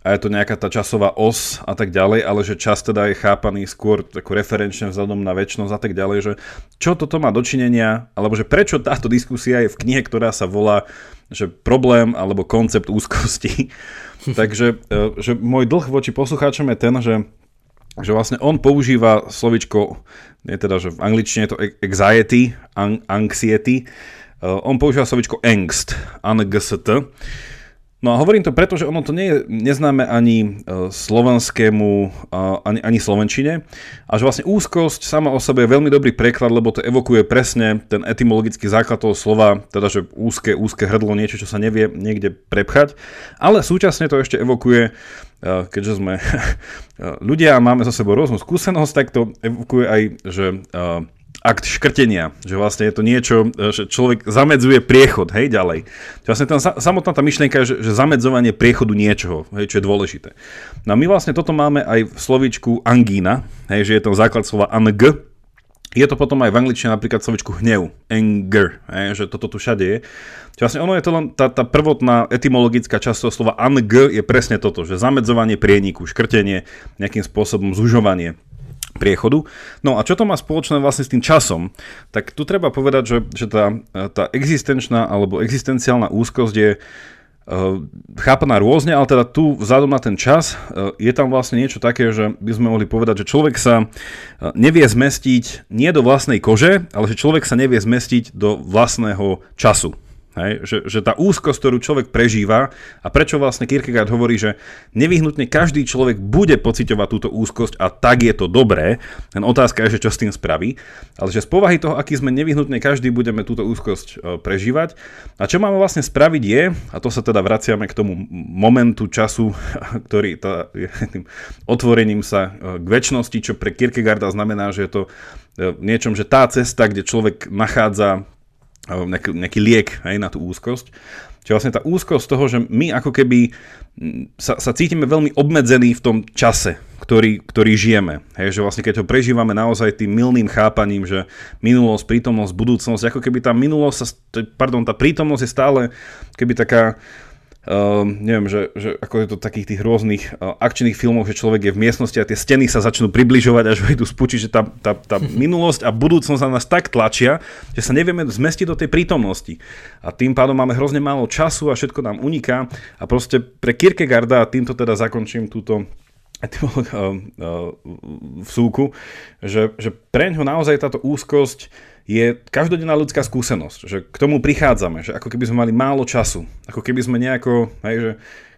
a je to nejaká tá časová os a tak ďalej, ale že čas teda je chápaný skôr ako referenčne vzhľadom na väčšnosť a tak ďalej, že čo toto má dočinenia, alebo že prečo táto diskusia je v knihe, ktorá sa volá že problém alebo koncept úzkosti. Takže e, že môj dlh voči poslucháčom je ten, že že vlastne on používa slovičko, nie teda, že v angličtine je to anxiety, anxiety, on používa slovičko angst, angst, No a hovorím to preto, že ono to nie je neznáme ani e, slovenskému, ani, ani slovenčine. A že vlastne úzkosť sama o sebe je veľmi dobrý preklad, lebo to evokuje presne ten etymologický základ toho slova, teda že úzke, úzke hrdlo, niečo, čo sa nevie niekde prepchať, ale súčasne to ešte evokuje e, keďže sme ľudia a máme za sebou rôznu skúsenosť, tak to evokuje aj, že akt škrtenia, že vlastne je to niečo, e, že človek zamedzuje priechod, hej, ďalej. Vlastne tam, samotná tá myšlienka je, že, že zamedzovanie priechodu niečoho, hej, čo je dôležité. No a my vlastne toto máme aj v slovíčku angína, hej, že je to základ slova ang, je to potom aj v angličtine napríklad slovičku hnev, anger, hej, že toto tu všade je. Čiže vlastne ono je to len, tá, tá prvotná etymologická časť toho slova ang je presne toto, že zamedzovanie prieniku, škrtenie, nejakým spôsobom zužovanie priechodu. No a čo to má spoločné vlastne s tým časom? Tak tu treba povedať, že, že tá, tá existenčná alebo existenciálna úzkosť je Uh, chápaná rôzne, ale teda tu vzhľadom na ten čas uh, je tam vlastne niečo také, že by sme mohli povedať, že človek sa uh, nevie zmestiť nie do vlastnej kože, ale že človek sa nevie zmestiť do vlastného času. Hej? Že, že tá úzkosť, ktorú človek prežíva a prečo vlastne Kierkegaard hovorí, že nevyhnutne každý človek bude pociťovať túto úzkosť a tak je to dobré, len otázka je, že čo s tým spraví, ale že z povahy toho, aký sme nevyhnutne každý budeme túto úzkosť e, prežívať a čo máme vlastne spraviť je, a to sa teda vraciame k tomu momentu času, ktorý tá, tým otvorením sa e, k väčšnosti, čo pre Kierkegaarda znamená, že je to e, niečom, že tá cesta, kde človek nachádza nejaký, nejaký liek hej, na tú úzkosť. Čiže vlastne tá úzkosť toho, že my ako keby sa, sa cítime veľmi obmedzení v tom čase, ktorý, ktorý žijeme. Hej, že vlastne keď ho prežívame naozaj tým milným chápaním, že minulosť, prítomnosť, budúcnosť, ako keby tá minulosť, pardon, tá prítomnosť je stále keby taká Uh, neviem, že, že ako je to takých tých rôznych uh, akčných filmoch, že človek je v miestnosti a tie steny sa začnú približovať, až ho idú spúčiť, že tá, tá, tá minulosť a budúcnosť na nás tak tlačia, že sa nevieme zmestiť do tej prítomnosti. A tým pádom máme hrozne málo času a všetko nám uniká. A proste pre Kierkegaarda, a týmto teda zakončím túto v súku, že, že preň ho naozaj táto úzkosť je každodenná ľudská skúsenosť, že k tomu prichádzame, že ako keby sme mali málo času, ako keby sme nejako, hej, že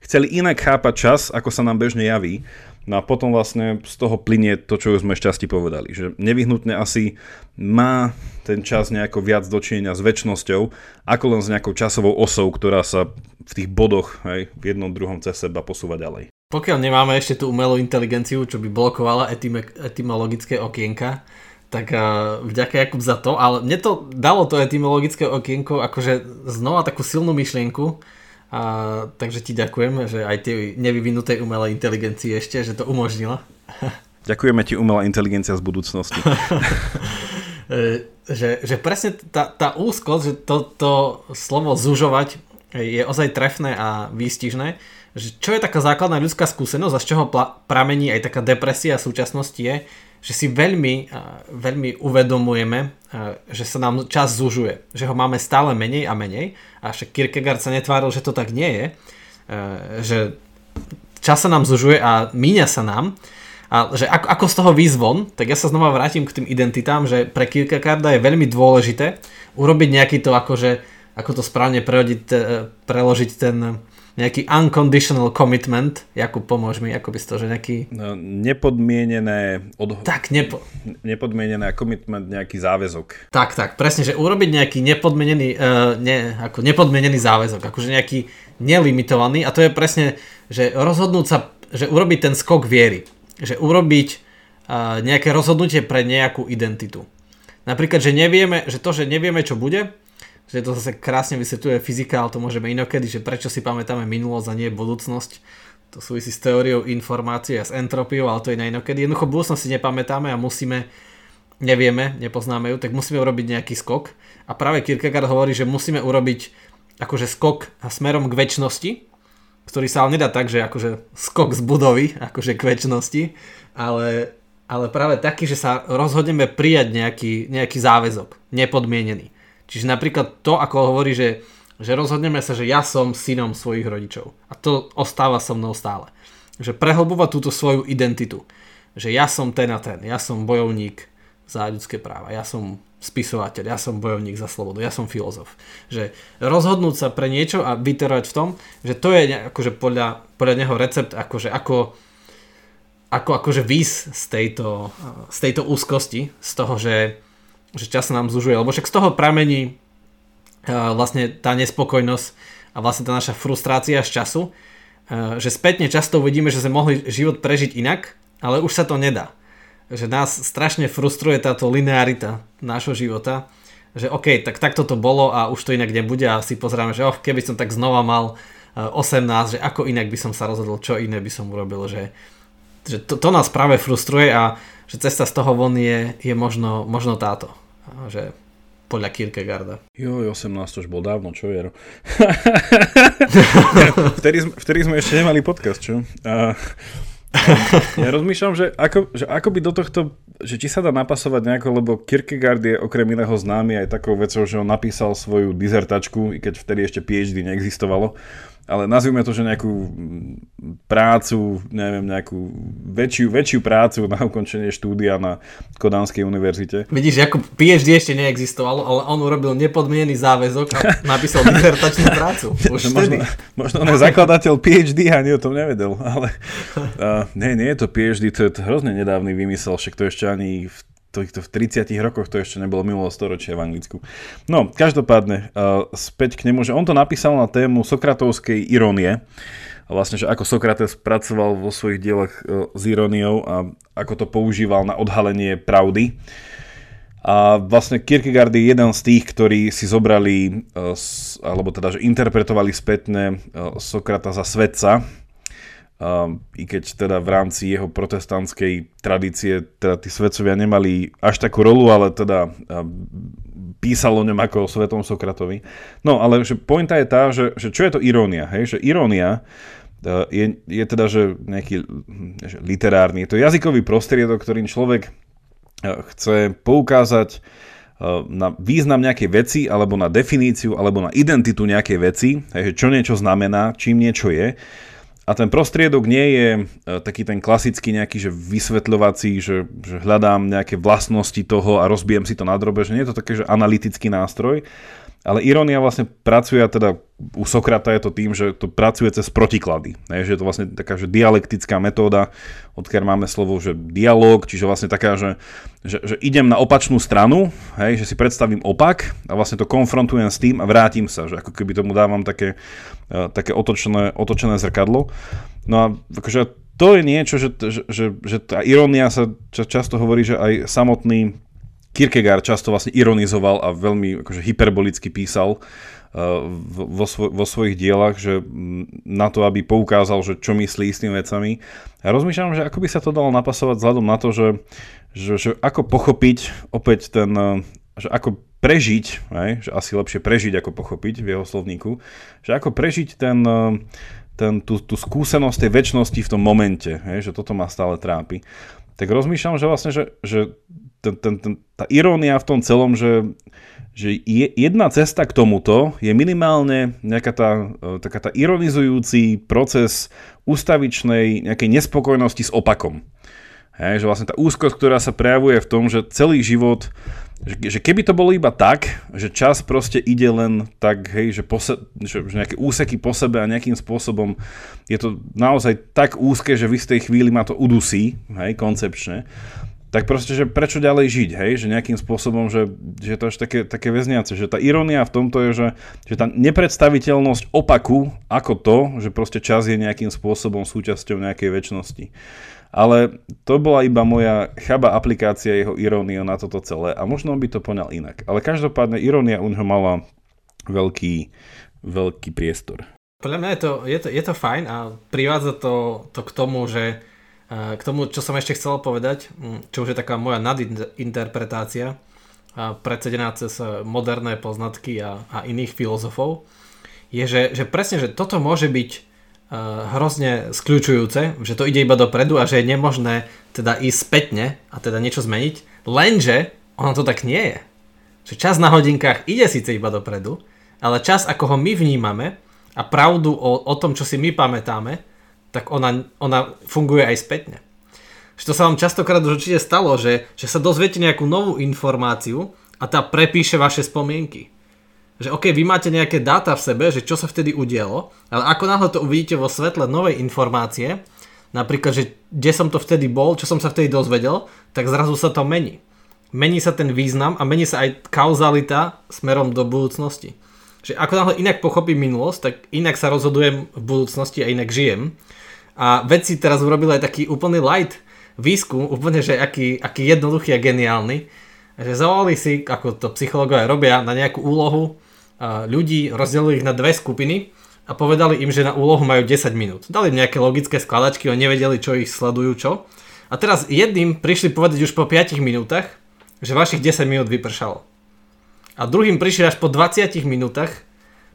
chceli inak chápať čas, ako sa nám bežne javí. No a potom vlastne z toho plinie to, čo už sme šťastí povedali, že nevyhnutne asi má ten čas nejako viac dočinenia s väčšnosťou, ako len s nejakou časovou osou, ktorá sa v tých bodoch hej, v jednom druhom cez seba posúva ďalej. Pokiaľ nemáme ešte tú umelú inteligenciu, čo by blokovala etym- etymologické okienka, tak uh, vďaka Jakub za to, ale mne to dalo to etymologické okienko akože znova takú silnú myšlienku, a, takže ti ďakujem, že aj tej nevyvinutej umelej inteligencii ešte, že to umožnila. Ďakujeme ti umelá inteligencia z budúcnosti. E, že, že presne tá, tá úzkosť, že to, to slovo zužovať je ozaj trefné a výstižné, že čo je taká základná ľudská skúsenosť a z čoho pramení aj taká depresia v súčasnosti je, že si veľmi, veľmi uvedomujeme, že sa nám čas zužuje, že ho máme stále menej a menej. A však Kierkegaard sa netváril, že to tak nie je, že čas sa nám zužuje a míňa sa nám. A že ako, ako z toho výzvon, tak ja sa znova vrátim k tým identitám, že pre Kierkegaarda je veľmi dôležité urobiť nejaký to akože, ako to správne preložiť, preložiť ten nejaký unconditional commitment. Jakub, pomôž mi, ako by to, že nejaký... No, nepodmienené... Od... Tak, nepo... Nepodmienené commitment, nejaký záväzok. Tak, tak, presne, že urobiť nejaký nepodmienený, uh, ne, ako nepodmienený záväzok, akože nejaký nelimitovaný a to je presne, že rozhodnúť sa, že urobiť ten skok viery. Že urobiť nejaké rozhodnutie pre nejakú identitu. Napríklad, že nevieme, že to, že nevieme, čo bude, že to zase krásne vysvetľuje fyzika, ale to môžeme inokedy, že prečo si pamätáme minulosť a nie budúcnosť. To súvisí s teóriou informácie a s entropiou, ale to je na inokedy. Jednoducho budúcnosť si nepamätáme a musíme, nevieme, nepoznáme ju, tak musíme urobiť nejaký skok. A práve Kierkegaard hovorí, že musíme urobiť akože skok smerom k väčšnosti, ktorý sa ale nedá tak, že akože skok z budovy, akože k väčšnosti, ale, ale práve taký, že sa rozhodneme prijať nejaký, nejaký záväzok, nepodmienený. Čiže napríklad to, ako hovorí, že, že rozhodneme sa, že ja som synom svojich rodičov. A to ostáva so mnou stále. Že prehlbovať túto svoju identitu. Že ja som ten a ten, ja som bojovník za ľudské práva, ja som spisovateľ, ja som bojovník za slobodu, ja som filozof. Že rozhodnúť sa pre niečo a vyterovať v tom, že to je akože podľa, podľa neho recept, akože ako, ako akože vys z tejto, z tejto úzkosti, z toho, že že čas sa nám zužuje, lebo však z toho pramení uh, vlastne tá nespokojnosť a vlastne tá naša frustrácia z času, uh, že spätne často uvidíme, že sme mohli život prežiť inak, ale už sa to nedá. Že nás strašne frustruje táto linearita nášho života, že OK, tak takto to bolo a už to inak nebude a si pozrieme, že oh, keby som tak znova mal 18, že ako inak by som sa rozhodol, čo iné by som urobil, že, že to, to nás práve frustruje a že cesta z toho von je, je možno, možno táto. Že podľa Kierkegaarda. Jo, 18 to už bol dávno, čo je? vtedy, vtedy sme ešte nemali podcast, čo? A, ja rozmýšľam, že ako, že ako by do tohto, že či sa dá napasovať nejako, lebo Kierkegaard je okrem iného známy aj takou vecou, že on napísal svoju dizertačku, i keď vtedy ešte PhD neexistovalo, ale nazvime to, že nejakú prácu, neviem, nejakú väčšiu, väčšiu prácu na ukončenie štúdia na Kodanskej univerzite. Vidíš, ako PhD ešte neexistovalo, ale on urobil nepodmienený záväzok a napísal disertačnú prácu. Už možno, možno on je zakladateľ PhD a ani o tom nevedel, ale uh, nie, nie je to PhD, to je to hrozne nedávny vymysel, však to ešte ani v to, to v 30 rokoch to ešte nebolo minulo storočia v Anglicku. No, každopádne, uh, späť k nemu, že on to napísal na tému Sokratovskej irónie, vlastne, že ako Sokrates pracoval vo svojich dielach uh, s iróniou a ako to používal na odhalenie pravdy. A vlastne Kierkegaard je jeden z tých, ktorí si zobrali, uh, alebo teda, že interpretovali spätne Sokrata za svetca, Um, I keď teda v rámci jeho protestantskej tradície teda tí svetcovia nemali až takú rolu, ale teda um, písal o ňom ako o svetom Sokratovi. No ale že pointa je tá, že, že čo je to irónia? Hej? Že irónia uh, je, je teda že nejaký že literárny, je to jazykový prostriedok, ktorým človek uh, chce poukázať uh, na význam nejakej veci, alebo na definíciu, alebo na identitu nejakej veci, hej, čo niečo znamená, čím niečo je a ten prostriedok nie je e, taký ten klasický nejaký, že vysvetľovací, že, že hľadám nejaké vlastnosti toho a rozbijem si to na drobe, že nie je to také, že analytický nástroj, ale irónia vlastne pracuje, teda u Sokrata je to tým, že to pracuje cez protiklady. Ne? Že je to vlastne taká že dialektická metóda, odkiaľ máme slovo, že dialog, čiže vlastne taká, že, že, že idem na opačnú stranu, hej, že si predstavím opak a vlastne to konfrontujem s tým a vrátim sa, že ako keby tomu dávam také, uh, také otočené, otočené zrkadlo. No a akože to je niečo, že, že, že, že tá irónia sa často hovorí, že aj samotný Kierkegaard často vlastne ironizoval a veľmi akože hyperbolicky písal uh, vo, svo, vo svojich dielach, že na to, aby poukázal, že čo myslí s tými vecami. A rozmýšľam, že ako by sa to dalo napasovať vzhľadom na to, že, že, že ako pochopiť opäť ten, uh, že ako prežiť, aj, že asi lepšie prežiť ako pochopiť v jeho slovníku, že ako prežiť ten, uh, ten, tú, tú skúsenosť tej väčšnosti v tom momente, hej, že toto ma stále trápi. Tak rozmýšľam, že vlastne, že, že ten, ten, ten, tá irónia v tom celom, že, že je, jedna cesta k tomuto je minimálne nejaká tá, e, taká tá ironizujúci proces ústavičnej nejakej nespokojnosti s opakom. Hej, že vlastne tá úzkosť, ktorá sa prejavuje v tom, že celý život, že, že keby to bolo iba tak, že čas proste ide len tak, hej, že, pose, že, že nejaké úseky po sebe a nejakým spôsobom je to naozaj tak úzke, že v istej chvíli ma to udusí, hej, koncepčne, tak proste, že prečo ďalej žiť, hej, že nejakým spôsobom, že, že to až také, také väzniace, že tá irónia v tomto je, že, že tá nepredstaviteľnosť opaku ako to, že proste čas je nejakým spôsobom súčasťou nejakej väčšnosti. Ale to bola iba moja chaba aplikácia jeho iróniou na toto celé a možno by to poňal inak. Ale každopádne irónia u neho mala veľký, veľký priestor. Podľa mňa je to, je to, je to fajn a privádza to, to k tomu, že k tomu, čo som ešte chcel povedať, čo už je taká moja nadinterpretácia, predsedená cez moderné poznatky a, a iných filozofov, je, že, že presne, že toto môže byť hrozne skľúčujúce, že to ide iba dopredu a že je nemožné teda ísť spätne a teda niečo zmeniť, lenže ono to tak nie je. Že čas na hodinkách ide síce iba dopredu, ale čas ako ho my vnímame a pravdu o, o tom, čo si my pamätáme, tak ona, ona funguje aj spätne. Že to sa vám častokrát už určite stalo, že, že sa dozviete nejakú novú informáciu a tá prepíše vaše spomienky že OK, vy máte nejaké dáta v sebe, že čo sa vtedy udialo, ale ako náhle to uvidíte vo svetle novej informácie, napríklad, že kde som to vtedy bol, čo som sa vtedy dozvedel, tak zrazu sa to mení. Mení sa ten význam a mení sa aj kauzalita smerom do budúcnosti. Že ako náhle inak pochopím minulosť, tak inak sa rozhodujem v budúcnosti a inak žijem. A vedci teraz urobili aj taký úplný light výskum, úplne, že aký, aký jednoduchý a geniálny, že zavolali si, ako to psychológovia robia, na nejakú úlohu ľudí, rozdelili ich na dve skupiny a povedali im, že na úlohu majú 10 minút. Dali im nejaké logické skladačky, oni nevedeli, čo ich sledujú, čo. A teraz jedným prišli povedať už po 5 minútach, že vašich 10 minút vypršalo. A druhým prišli až po 20 minútach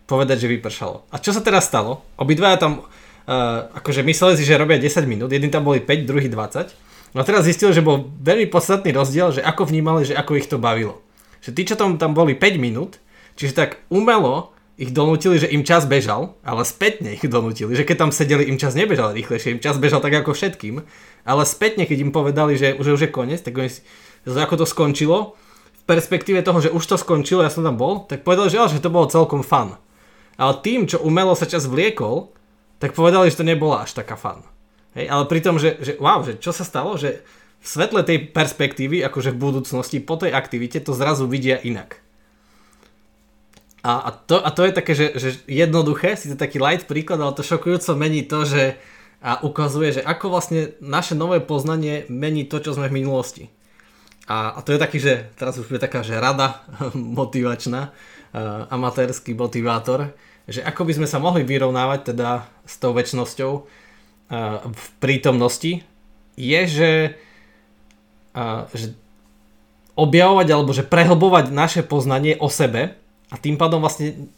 povedať, že vypršalo. A čo sa teraz stalo? Obidvaja tam uh, akože mysleli si, že robia 10 minút, jedni tam boli 5, druhý 20. No teraz zistili, že bol veľmi podstatný rozdiel, že ako vnímali, že ako ich to bavilo. Že tí, čo tam, tam boli 5 minút, Čiže tak umelo ich donútili, že im čas bežal, ale spätne ich donútili, že keď tam sedeli, im čas nebežal rýchlejšie, im čas bežal tak ako všetkým, ale spätne, keď im povedali, že už, už je koniec, tak oni ako to skončilo, v perspektíve toho, že už to skončilo, ja som tam bol, tak povedali, že, že to bolo celkom fun. Ale tým, čo umelo sa čas vliekol, tak povedali, že to nebola až taká fun. Hej, ale pri tom, že, že wow, že čo sa stalo, že v svetle tej perspektívy, akože v budúcnosti, po tej aktivite to zrazu vidia inak. A, a, to, a to je také, že, že jednoduché, to taký light príklad, ale to šokujúco mení to, že a ukazuje, že ako vlastne naše nové poznanie mení to, čo sme v minulosti. A, a to je taký, že teraz už je taká, že rada motivačná, uh, amatérsky motivátor, že ako by sme sa mohli vyrovnávať teda s tou väčšnosťou uh, v prítomnosti, je, že, uh, že objavovať alebo že prehlbovať naše poznanie o sebe a tým pádom vlastne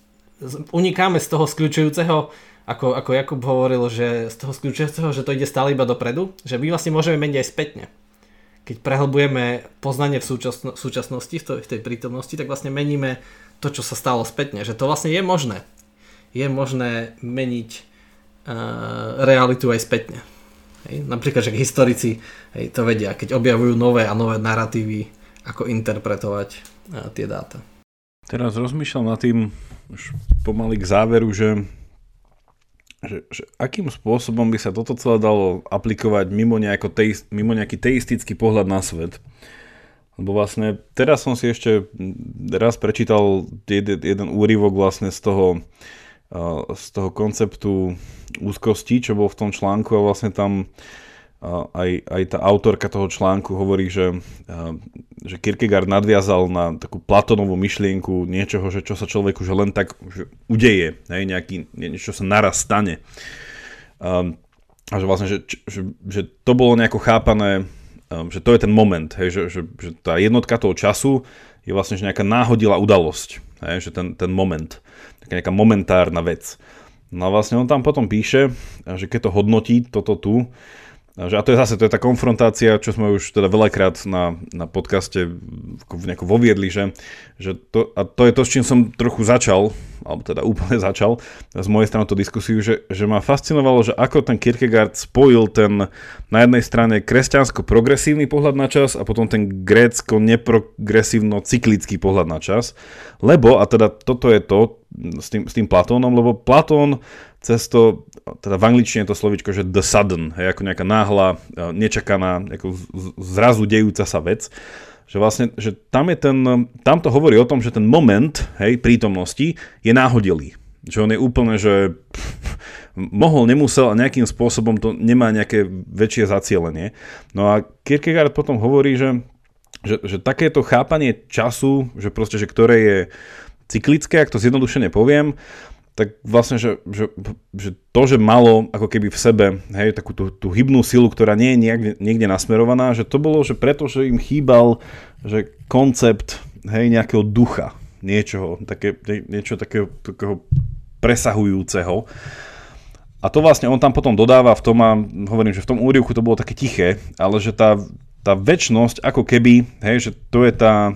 unikáme z toho skľúčujúceho, ako, ako Jakub hovoril, že z toho skľúčujúceho, že to ide stále iba dopredu, že my vlastne môžeme meniť aj spätne. Keď prehlbujeme poznanie v, súčasno, súčasnosti, v tej prítomnosti, tak vlastne meníme to, čo sa stalo spätne. Že to vlastne je možné. Je možné meniť uh, realitu aj spätne. Hej? Napríklad, že historici hej, to vedia, keď objavujú nové a nové narratívy, ako interpretovať uh, tie dáta. Teraz rozmýšľam nad tým už pomaly k záveru, že, že, že akým spôsobom by sa toto celé dalo aplikovať mimo, teist, mimo nejaký teistický pohľad na svet. Lebo vlastne teraz som si ešte raz prečítal jeden, jeden úryvok vlastne z toho, z toho konceptu úzkosti, čo bol v tom článku a vlastne tam aj, aj tá autorka toho článku hovorí, že, že Kierkegaard nadviazal na takú Platonovú myšlienku niečoho, že čo sa človeku že len tak že udeje, hej, nejaký, niečo sa naraz stane. A že vlastne, že, že, že to bolo nejako chápané, že to je ten moment, hej, že, že, že tá jednotka toho času je vlastne že nejaká náhodilá udalosť, hej, že ten, ten moment, taká nejaká momentárna vec. No a vlastne on tam potom píše, že keď to hodnotí, toto tu, a to je zase to je tá konfrontácia, čo sme už teda veľakrát na, na podcaste nejako voviedli, že, že to, a to je to, s čím som trochu začal, alebo teda úplne začal z mojej strany tú diskusiu, že, že ma fascinovalo, že ako ten Kierkegaard spojil ten na jednej strane kresťansko-progresívny pohľad na čas a potom ten grécko-neprogresívno-cyklický pohľad na čas. Lebo, a teda toto je to s tým, s tým Platónom, lebo Platón cez to, teda v angličtine je to slovičko, že the sudden, hej, ako nejaká náhla, e, nečakaná, ako zrazu dejúca sa vec, že vlastne, že tam je ten, tam to hovorí o tom, že ten moment, hej, prítomnosti je náhodilý. Že on je úplne, že mohol, nemusel a nejakým spôsobom to nemá nejaké väčšie zacielenie. No a Kierkegaard potom hovorí, že, že, že takéto chápanie času, že proste, že ktoré je cyklické, ak to zjednodušene poviem, tak vlastne, že, že, že to, že malo ako keby v sebe hej, takú tú, tú hybnú silu, ktorá nie je niekde, niekde nasmerovaná, že to bolo, že preto, že im chýbal že koncept hej, nejakého ducha, niečoho, také, niečo takého, takého presahujúceho. A to vlastne on tam potom dodáva v tom, a hovorím, že v tom úrivku to bolo také tiché, ale že tá, tá väčnosť ako keby, hej, že to je tá,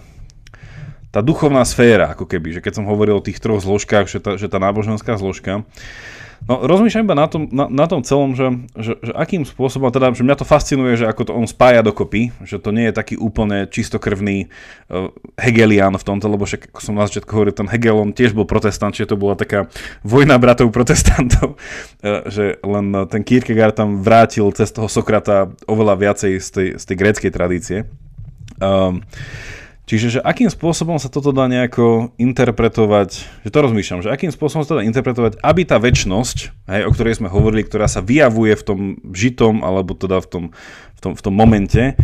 tá duchovná sféra, ako keby, že keď som hovoril o tých troch zložkách, že tá, že tá náboženská zložka, No, rozmýšľam iba na tom, na, na tom celom, že, že, že akým spôsobom, teda, že mňa to fascinuje, že ako to on spája dokopy, že to nie je taký úplne čistokrvný uh, Hegelian v tomto, lebo však, ako som na začiatku hovoril, ten Hegel, on tiež bol protestant, čiže to bola taká vojna bratov protestantov, uh, že len ten Kierkegaard tam vrátil cez toho Sokrata oveľa viacej z tej, z tej gréckej tradície. Um, Čiže že akým spôsobom sa toto dá nejako interpretovať, že to rozmýšľam, že akým spôsobom sa to dá interpretovať, aby tá väčnosť, hej, o ktorej sme hovorili, ktorá sa vyjavuje v tom žitom, alebo teda v tom, v tom, v tom momente,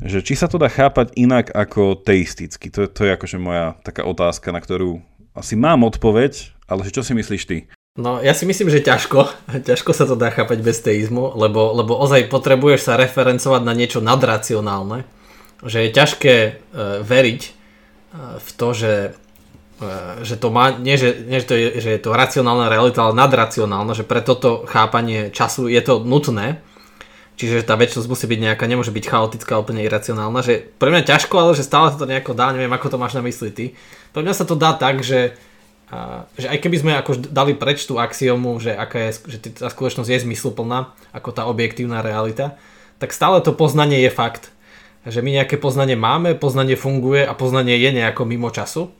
že či sa to dá chápať inak ako teisticky. To, to je akože moja taká otázka, na ktorú asi mám odpoveď, ale čo si myslíš ty? No ja si myslím, že ťažko. Ťažko sa to dá chápať bez teizmu, lebo, lebo ozaj potrebuješ sa referencovať na niečo nadracionálne že je ťažké uh, veriť uh, v to, že, uh, že to má, nie, že, nie že, to je, že je to racionálna realita, ale nadracionálna, že pre toto chápanie času je to nutné. Čiže tá väčšnosť musí byť nejaká, nemôže byť chaotická, úplne iracionálna. Že pre mňa ťažko, ale že stále to nejako dá, neviem ako to máš na mysli ty. Pre mňa sa to dá tak, že, a, že aj keby sme ako dali preč tú axiomu, že, aká je, že tá skutočnosť je zmysluplná, ako tá objektívna realita, tak stále to poznanie je fakt že my nejaké poznanie máme, poznanie funguje a poznanie je nejako mimo času.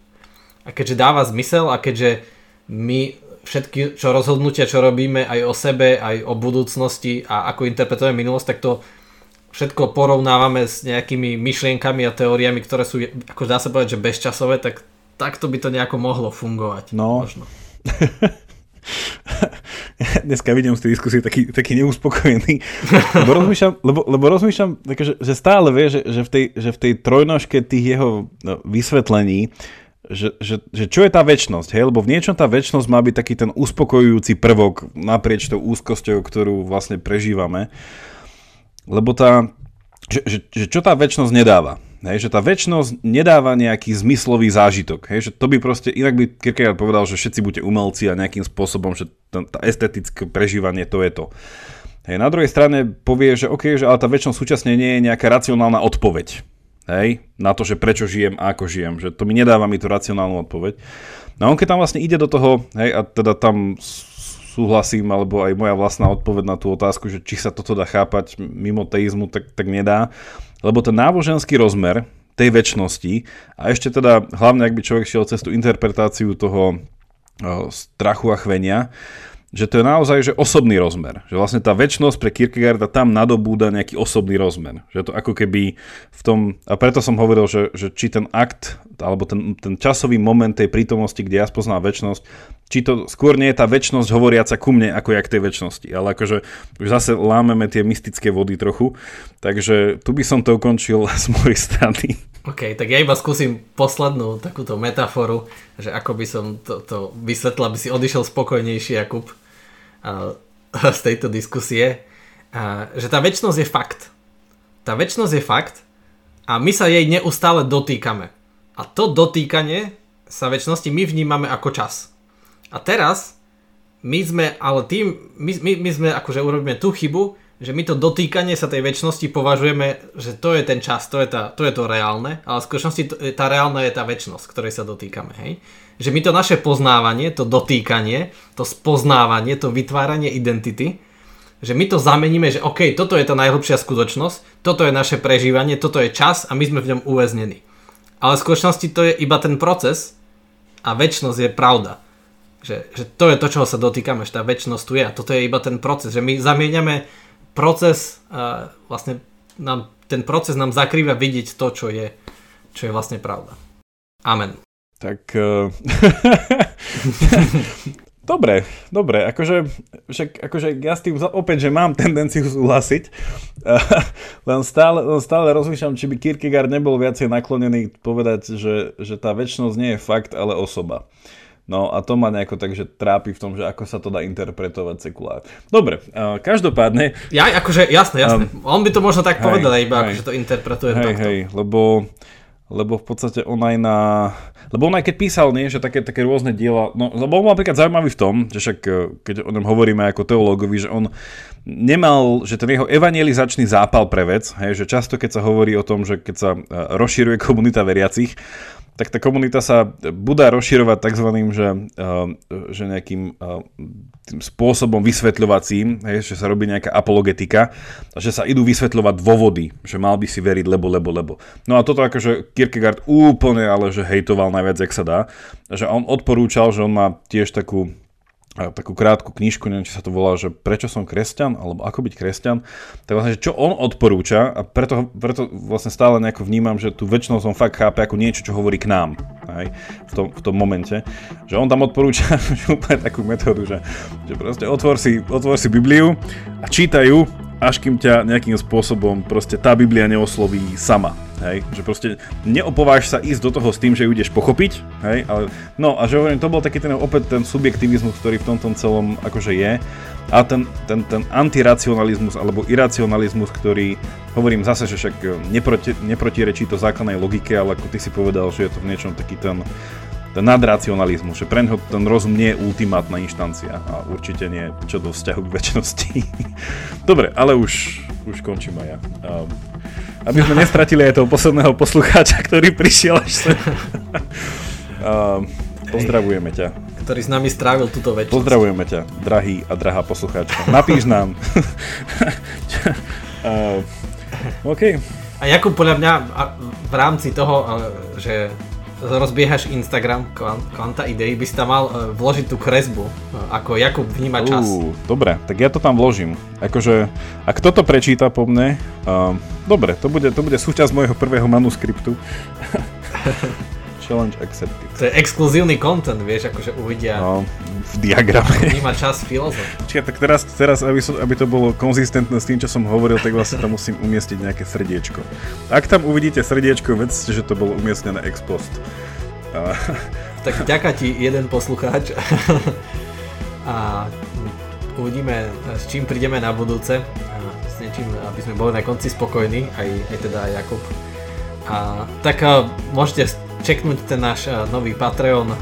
A keďže dáva zmysel a keďže my všetky čo rozhodnutia, čo robíme aj o sebe, aj o budúcnosti a ako interpretujeme minulosť, tak to všetko porovnávame s nejakými myšlienkami a teóriami, ktoré sú, ako dá sa povedať, že bezčasové, tak takto by to nejako mohlo fungovať. No. Možno. dneska vidím z tej diskusie taký, taký neuspokojený, lebo rozmýšľam, lebo, lebo rozmýšľam že, že stále vie, že, že, v tej, že v tej trojnožke tých jeho no, vysvetlení, že, že, že čo je tá väčnosť, hej? lebo v niečom tá väčnosť má byť taký ten uspokojujúci prvok naprieč tou úzkosťou, ktorú vlastne prežívame. Lebo tá, že, že, že čo tá väčnosť nedáva? Hej, že tá väčnosť nedáva nejaký zmyslový zážitok. Hej, že to by proste, inak by Kierkegaard povedal, že všetci buďte umelci a nejakým spôsobom, že tá, estetické prežívanie to je to. Hej, na druhej strane povie, že OK, že ale tá väčšnosť súčasne nie je nejaká racionálna odpoveď. Hej, na to, že prečo žijem a ako žijem. Že to mi nedáva mi tú racionálnu odpoveď. No on keď tam vlastne ide do toho, hej, a teda tam súhlasím, alebo aj moja vlastná odpoveď na tú otázku, že či sa toto dá chápať mimo teizmu, tak, tak nedá. Lebo ten náboženský rozmer tej väčšnosti a ešte teda hlavne, ak by človek šiel cez tú interpretáciu toho strachu a chvenia, že to je naozaj že osobný rozmer. Že vlastne tá väčšnosť pre Kierkegaarda tam nadobúda nejaký osobný rozmer. Že to ako keby v tom, a preto som hovoril, že, že či ten akt, alebo ten, ten časový moment tej prítomnosti, kde ja spoznám väčšnosť, či to skôr nie je tá väčšnosť hovoriaca ku mne, ako ja k tej väčšnosti. Ale akože už zase lámeme tie mystické vody trochu. Takže tu by som to ukončil z mojej strany. OK, tak ja iba skúsim poslednú takúto metaforu, že ako by som to, to vysvetlil, aby si odišiel spokojnejší, Jakub z tejto diskusie, že tá väčšnosť je fakt. Tá väčšnosť je fakt a my sa jej neustále dotýkame. A to dotýkanie sa väčšnosti my vnímame ako čas. A teraz my sme, ale tým, my, my, my sme akože urobíme tú chybu, že my to dotýkanie sa tej väčšnosti považujeme, že to je ten čas, to je, tá, to, je to reálne, ale v skutočnosti to, tá reálna je tá väčšnosť, ktorej sa dotýkame. Hej? že my to naše poznávanie, to dotýkanie, to spoznávanie, to vytváranie identity, že my to zameníme, že OK, toto je tá najhlbšia skutočnosť, toto je naše prežívanie, toto je čas a my sme v ňom uväznení. Ale v skutočnosti to je iba ten proces a väčšnosť je pravda. Že, že to je to, čoho sa dotýkame, že tá väčšnosť tu je a toto je iba ten proces, že my zamieňame proces a vlastne nám, ten proces nám zakrýva vidieť to, čo je, čo je vlastne pravda. Amen. Tak uh, Dobre, dobre, akože, však, akože ja s tým opäť, že mám tendenciu súhlasiť, len stále, len stále rozmýšľam, či by Kierkegaard nebol viacej naklonený povedať, že, že tá väčšnosť nie je fakt, ale osoba. No a to ma nejako takže trápi v tom, že ako sa to dá interpretovať sekulár. Dobre, uh, každopádne... Ja, akože, jasné, jasné. Um, On by to možno tak hej, povedal, iba hej, akože to interpretuje hej, takto. Hej, lebo lebo v podstate on aj na... Lebo on aj keď písal, nie, že také, také rôzne diela, no, lebo on bol napríklad zaujímavý v tom, že však e, keď o ňom hovoríme ako teológovi, že on nemal, že ten jeho evangelizačný zápal pre vec, hej, že často keď sa hovorí o tom, že keď sa e, rozširuje komunita veriacich, tak tá komunita sa bude rozširovať tzv. že, uh, že nejakým uh, tým spôsobom vysvetľovacím, hej, že sa robí nejaká apologetika že sa idú vysvetľovať dôvody, že mal by si veriť lebo, lebo, lebo. No a toto akože Kierkegaard úplne ale že hejtoval najviac, jak sa dá. Že on odporúčal, že on má tiež takú takú krátku knižku, neviem, či sa to volá, že prečo som kresťan, alebo ako byť kresťan, tak vlastne, že čo on odporúča a preto, preto vlastne stále nejako vnímam, že tú väčšinou som fakt chápe ako niečo, čo hovorí k nám, hej, v, tom, v tom momente, že on tam odporúča úplne takú metódu, že, že proste otvor si, otvor si Bibliu a čítajú až kým ťa nejakým spôsobom proste tá Biblia neosloví sama. Hej, že proste neopováž sa ísť do toho s tým, že ju ideš pochopiť, hej, ale no a že hovorím, to bol taký ten opäť ten subjektivizmus, ktorý v tomto celom akože je a ten, ten, ten antiracionalizmus alebo iracionalizmus, ktorý hovorím zase, že však neproti, neprotirečí to základnej logike, ale ako ty si povedal, že je to v niečom taký ten ten nadracionalizmus, že pre neho ten rozum nie je ultimátna inštancia a určite nie čo do vzťahu k väčšnosti. Dobre, ale už, už končím aj ja. Um, aby sme nestratili aj toho posledného poslucháča, ktorý prišiel až sem. um, pozdravujeme ťa. Ktorý s nami strávil túto väčšnosť. Pozdravujeme ťa, drahý a drahá poslucháčka. Napíš nám. uh, OK. A Jakub, podľa mňa v rámci toho, že rozbiehaš Instagram Kvanta Idei, by si tam mal e, vložiť tú kresbu, e, ako Jakub vníma čas. Uh, dobre, tak ja to tam vložím. Akože, ak toto prečíta po mne, uh, dobre, to bude, to bude súčasť môjho prvého manuskriptu. Challenge accepted. To je exkluzívny content, vieš, akože uvidia. No, v diagrame. Vníma čas filozof. Čiže tak teraz, teraz aby, som, aby to bolo konzistentné s tým, čo som hovoril, tak vlastne tam musím umiestniť nejaké srdiečko. Ak tam uvidíte srdiečko, vedzte, že to bolo umiestnené ex post. A... Tak ďaká ti jeden poslucháč. A uvidíme, s čím prídeme na budúce. S niečím, aby sme boli na konci spokojní, aj, aj teda Jakub. A, tak môžete čeknúť ten náš eh, nový Patreon, eh,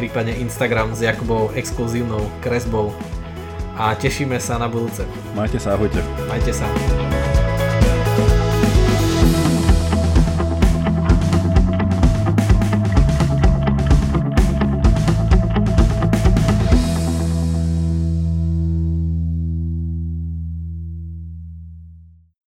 prípadne Instagram s Jakubou exkluzívnou kresbou a tešíme sa na budúce. Majte sa, ahojte. Majte sa.